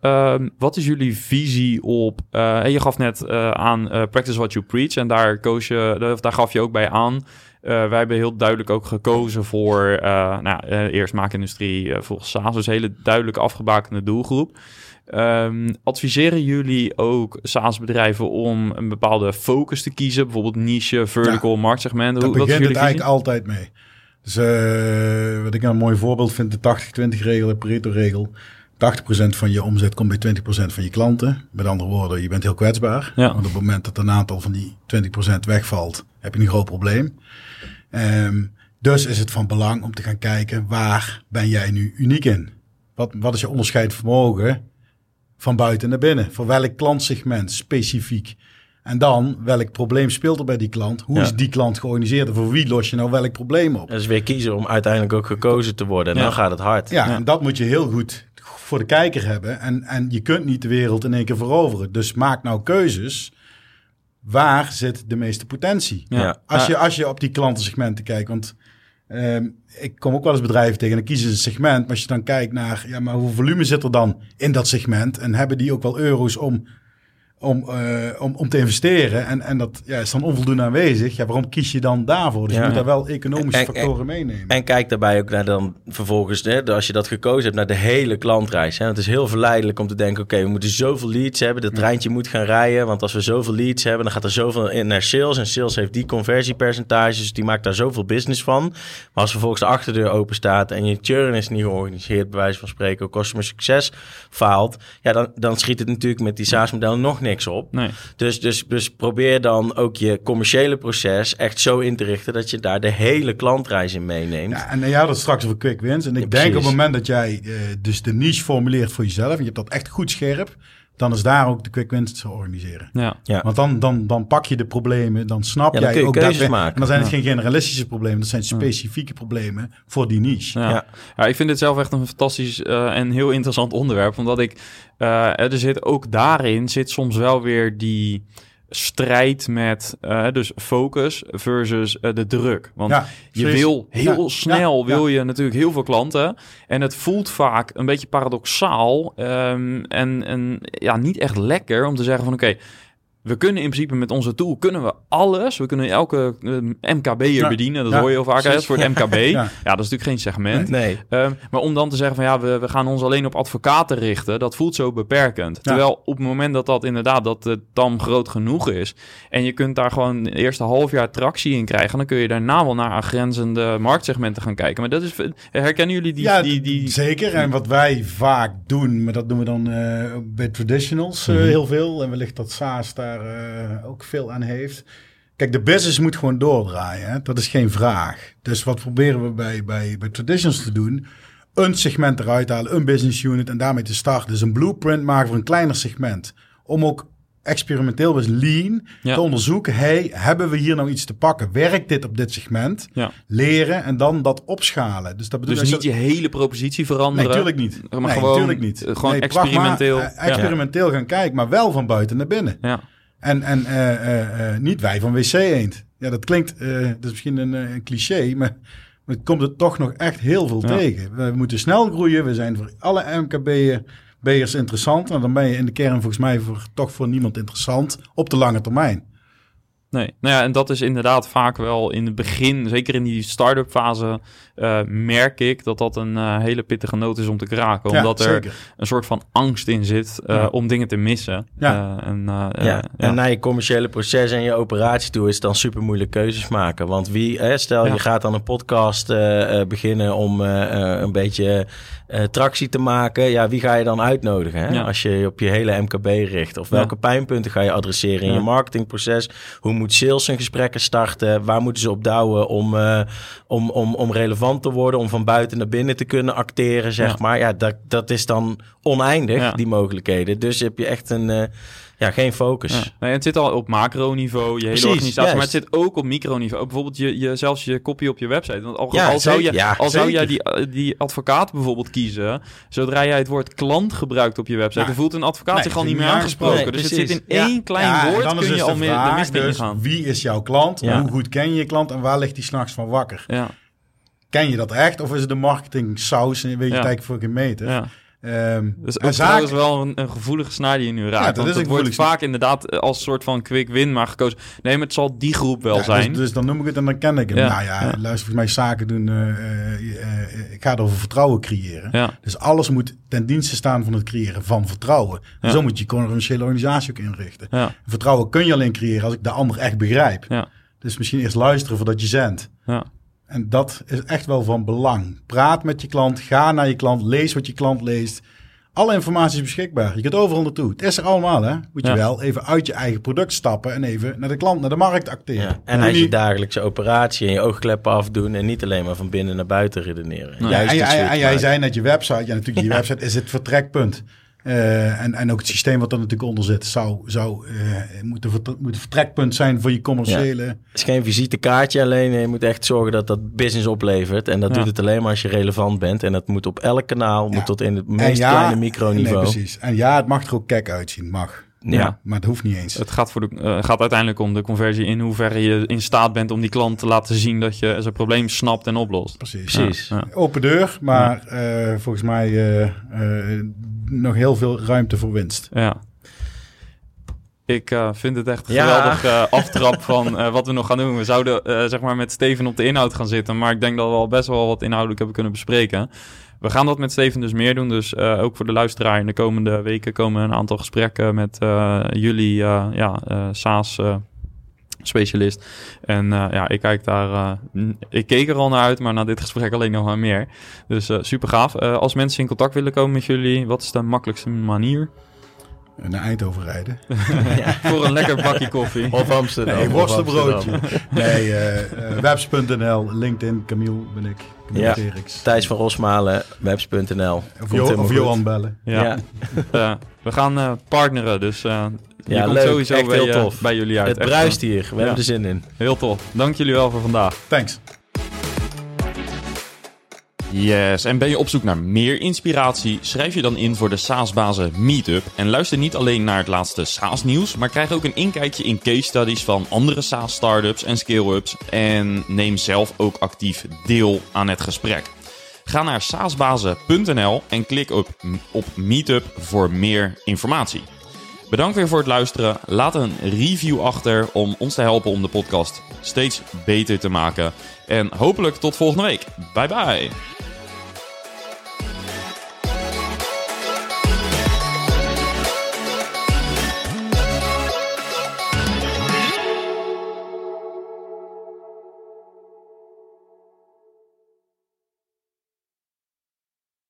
Ehm, wat is jullie visie op... eh, en je gaf net eh, aan eh, Practice What You Preach. En daar, koos je, daar gaf je ook bij aan. Eh, wij hebben heel duidelijk ook gekozen voor... eh, nou, eh, eerst maakindustrie, volgens SaaS. Dus een hele duidelijk afgebakende doelgroep. Ehm, adviseren jullie ook SaaS-bedrijven om een bepaalde focus te kiezen? Bijvoorbeeld niche, vertical, marktsegment? Daar Hoe, begint jullie het eigenlijk altijd mee. Dus wat ik een mooi voorbeeld vind, de 80-20 regel, de Pareto regel. 80% van je omzet komt bij 20% van je klanten. Met andere woorden, je bent heel kwetsbaar. Ja. Want op het moment dat een aantal van die 20% wegvalt, heb je een groot probleem. Ehm, dus is het van belang om te gaan kijken, waar ben jij nu uniek in? Wat, wat is je onderscheid vermogen van buiten naar binnen? Voor welk klantsegment specifiek? En dan, welk probleem speelt er bij die klant? Hoe Ja. is die klant georganiseerd? En voor wie los je nou welk probleem op? Dat is weer kiezen om uiteindelijk ook gekozen te worden. En Ja. dan gaat het hard. Ja, en dat moet je heel goed voor de kijker hebben. En, en je kunt niet de wereld in één keer veroveren. Dus maak nou keuzes. Waar zit de meeste potentie? Ja. Als, je, als je op die klantensegmenten kijkt. Want ehm, ik kom ook wel eens bedrijven tegen en dan kiezen ze een segment. Maar als je dan kijkt naar, ja, maar hoeveel volume zit er dan in dat segment? En hebben die ook wel euro's om, om, eh, om, om te investeren? En, en dat ja, is dan onvoldoende aanwezig. Ja, waarom kies je dan daarvoor? Dus Ja. je moet daar wel economische En- en- factoren meenemen. En kijk daarbij ook naar dan vervolgens, hè, als je dat gekozen hebt, naar de hele klantreis. Hè. Het is heel verleidelijk om te denken, oké, we moeten zoveel leads hebben. Dat treintje moet gaan rijden, want als we zoveel leads hebben, dan gaat er zoveel in naar sales. En sales heeft die conversiepercentages, dus die maakt daar zoveel business van. Maar als vervolgens de achterdeur open staat en je churn is niet georganiseerd, bij wijze van spreken, ook customer succes faalt, ja, dan, dan schiet het natuurlijk met die SaaS-model nog niks op. Nee. Dus, dus, dus probeer dan ook je commerciële proces echt zo in te richten dat je daar de hele klantreis in meeneemt. Ja, en je had het straks over quick wins. En ik Ja, denk op het moment dat jij eh, dus de niche formuleert voor jezelf... en je hebt dat echt goed scherp... dan is daar ook de quick wins te organiseren. Ja. Ja. Want dan, dan, dan pak je de problemen, dan snap Ja, dan jij kun je ook keuzes dat... maken. En dan zijn het Ja. geen generalistische problemen, dat zijn specifieke problemen voor die niche. Ja. Ja. Ja. ik vind dit zelf echt een fantastisch eh, en heel interessant onderwerp. Omdat ik, eh, er zit ook daarin zit soms wel weer die strijd met eh, dus focus versus eh, de druk. Want Ja, je precies. wil heel Ja, snel, ja, wil je natuurlijk heel veel klanten. En het voelt vaak een beetje paradoxaal ehm, en, en ja, niet echt lekker om te zeggen van oké, we kunnen in principe met onze tool kunnen we alles. We kunnen elke eh, MKB'er Ja. bedienen. Dat Ja, hoor je heel vaak. Precies. Voor het MKB. ja. Ja. dat is natuurlijk geen segment. Nee. Ehm, maar om dan te zeggen van ja, we, we gaan ons alleen op advocaten richten, dat voelt zo beperkend. Terwijl op het moment dat dat inderdaad, dat de tam groot genoeg is en je kunt daar gewoon het eerste half jaar tractie in krijgen, dan kun je daarna wel naar aangrenzende marktsegmenten gaan kijken. Maar dat is, herkennen jullie die... ja, die, die... zeker. En wat wij vaak doen, maar dat doen we dan eh, bij traditionals eh, Mhm. heel veel. En wellicht dat SaaS daar eh, ook veel aan heeft. Kijk, de business moet gewoon doordraaien. Hè? Dat is geen vraag. Dus wat proberen we bij, bij, bij traditionals te doen? Een segment eruit halen, een business unit en daarmee te starten. Dus een blueprint maken voor een kleiner segment. Om ook experimenteel, dus lean, Ja. te onderzoeken. Hey, hebben we hier nou iets te pakken? Werkt dit op dit segment? Ja. Leren en dan dat opschalen. Dus dat bedoel Dus niet je hele propositie veranderen. natuurlijk niet. Maar nee, gewoon, niet. gewoon Nee, experimenteel. pragma- eh, experimenteel gaan kijken, maar wel van buiten naar binnen. Ja. En, en eh, eh, eh, niet wij van WC Eend. Ja, dat klinkt, dat is misschien een, een cliché, maar maar het komt er toch nog echt heel veel Ja. tegen. We moeten snel groeien. We zijn voor alle MKB'ers interessant. En dan ben je in de kern volgens mij voor, toch voor niemand interessant op de lange termijn. Nee, nou ja, en dat is inderdaad vaak wel in het begin, zeker in die start-up fase, eh, merk ik dat dat een eh, hele pittige noot is om te kraken. Ja, Omdat er een soort van angst in zit eh, Ja. om dingen te missen. Ja. Eh, en, Ja, ja. en naar je commerciële proces en je operatie toe is het dan super moeilijk keuzes maken. Want wie, hè, stel Ja. je gaat dan een podcast eh, eh, beginnen om eh, eh, een beetje eh, tractie te maken. Ja, wie ga je dan uitnodigen? Hè? Ja. Als je op je hele MKB richt. Of welke pijnpunten ga je adresseren in Ja. je marketingproces? Hoe moet sales hun gesprekken starten? Waar moeten ze op douwen om, eh, om, om, om relevant te worden? Om van buiten naar binnen te kunnen acteren, zeg Ja. maar. Ja, dat, dat is dan oneindig, Ja. die mogelijkheden. Dus heb je echt een... eh, ja, geen focus. Ja. Nee, het zit al op macroniveau, je hele Precies, organisatie, maar het zit ook op microniveau. Bijvoorbeeld je, je, zelfs je kopie op je website. Want al, Ja, al zou, je, zeker. Al zou jij die, eh, die advocaat bijvoorbeeld kiezen, zodra jij het woord klant gebruikt op je website, Nou, dan voelt een advocaat nee, zich al niet meer aangesproken. dus het zit in één Ja. klein woord, dan is kun je dus al meer de mist dus. Wie is jouw klant? Ja. Hoe goed ken je je klant? En waar ligt die s'nachts van wakker? Ja, Ken je dat echt? Of is het de marketing saus en weet je eigenlijk voor gemeten? ja. Ehm, Dus ook zaak- trouwens wel een, een gevoelige snaar die je nu raakt. dat want is het een wordt vaak inderdaad eh, als soort van quick win maar gekozen. Nee, maar het zal die groep wel Ja, zijn. Dus, dus dan noem ik het en dan ken ik hem. Ja, Nou ja, luister, volgens mij zaken doen. eh, eh, ik ga er over vertrouwen creëren. ja, Dus alles moet ten dienste staan van het creëren van vertrouwen. En. Zo moet je je commerciële organisatie ook inrichten. Vertrouwen kun je alleen creëren als ik de ander echt begrijp. ja, Dus misschien eerst luisteren voordat je zendt. ja. En dat is echt wel van belang. Praat met je klant, ga naar je klant, lees wat je klant leest. Alle informatie is beschikbaar. Je kunt overal naartoe. Het is er allemaal, hè? Moet je Ja. wel even uit je eigen product stappen en even naar de klant, naar de markt acteren. Ja. En als je dagelijkse operatie en je oogkleppen afdoen en niet alleen maar van binnen naar buiten redeneren. Juist en, jij- en jij zei net je website. Ja, natuurlijk, je website is het vertrekpunt. Eh, en, en ook het systeem wat er natuurlijk onder zit, zou, zou eh, moeten moet een vertrekpunt zijn voor je commerciële. Het is geen visitekaartje alleen. Je moet echt zorgen dat dat business oplevert. En dat Ja. doet het alleen maar als je relevant bent. En dat moet op elk kanaal, Ja. moet tot in het meest ja, kleine microniveau. Nee, precies. En ja, het mag er ook kek uitzien, mag. Ja. Maar het hoeft niet eens. Het gaat, voor de, eh, gaat uiteindelijk om de conversie in hoeverre je in staat bent om die klant te laten zien dat je zijn probleem snapt en oplost. Precies. Precies. Ja, Open deur, maar eh, volgens mij eh, eh, nog heel veel ruimte voor winst. ja. Ik eh, vind het echt een Ja. geweldig eh, aftrap van eh, wat we nog gaan doen. We zouden zeg maar met Steven op de inhoud gaan zitten, maar ik denk dat we al best wel wat inhoudelijk hebben kunnen bespreken. We gaan dat met Steven dus meer doen. Dus ook voor de luisteraar in de komende weken komen een aantal gesprekken met jullie ja, SaaS specialist. En eh, ja, ik kijk daar. eh, ik keek er al naar uit, maar na dit gesprek alleen nog maar meer. Dus eh, super gaaf. Eh, als mensen in contact willen komen met jullie, wat is de makkelijkste manier? Naar Eindhoven rijden. Voor een lekker bakje koffie. Of Amsterdam. Nee, worstenbroodje. Nee, webs.nl, LinkedIn, Camille ben ik. Camille Ja. Thijs van Rosmalen, webs.nl. Of, Jo- of. Johan bellen. Ja. Ja. We gaan eh, partneren, dus je Ja, komt leuk. sowieso Echt bij, heel eh, tof. bij jullie uit. Het Echt, bruist hier. We Ja. hebben er zin in. Heel tof. Dank jullie wel voor vandaag. Thanks. Yes, en ben je op zoek naar meer inspiratie? Schrijf je dan in voor de SaaS-bazen Meetup. En luister niet alleen naar het laatste SaaS-nieuws, maar krijg ook een inkijkje in case studies van andere SaaS-startups en scale-ups. En neem zelf ook actief deel aan het gesprek. Ga naar saasbazen.nl en klik op, op Meetup voor meer informatie. Bedankt weer voor het luisteren. Laat een review achter om ons te helpen om de podcast steeds beter te maken. En hopelijk tot volgende week. Bye bye.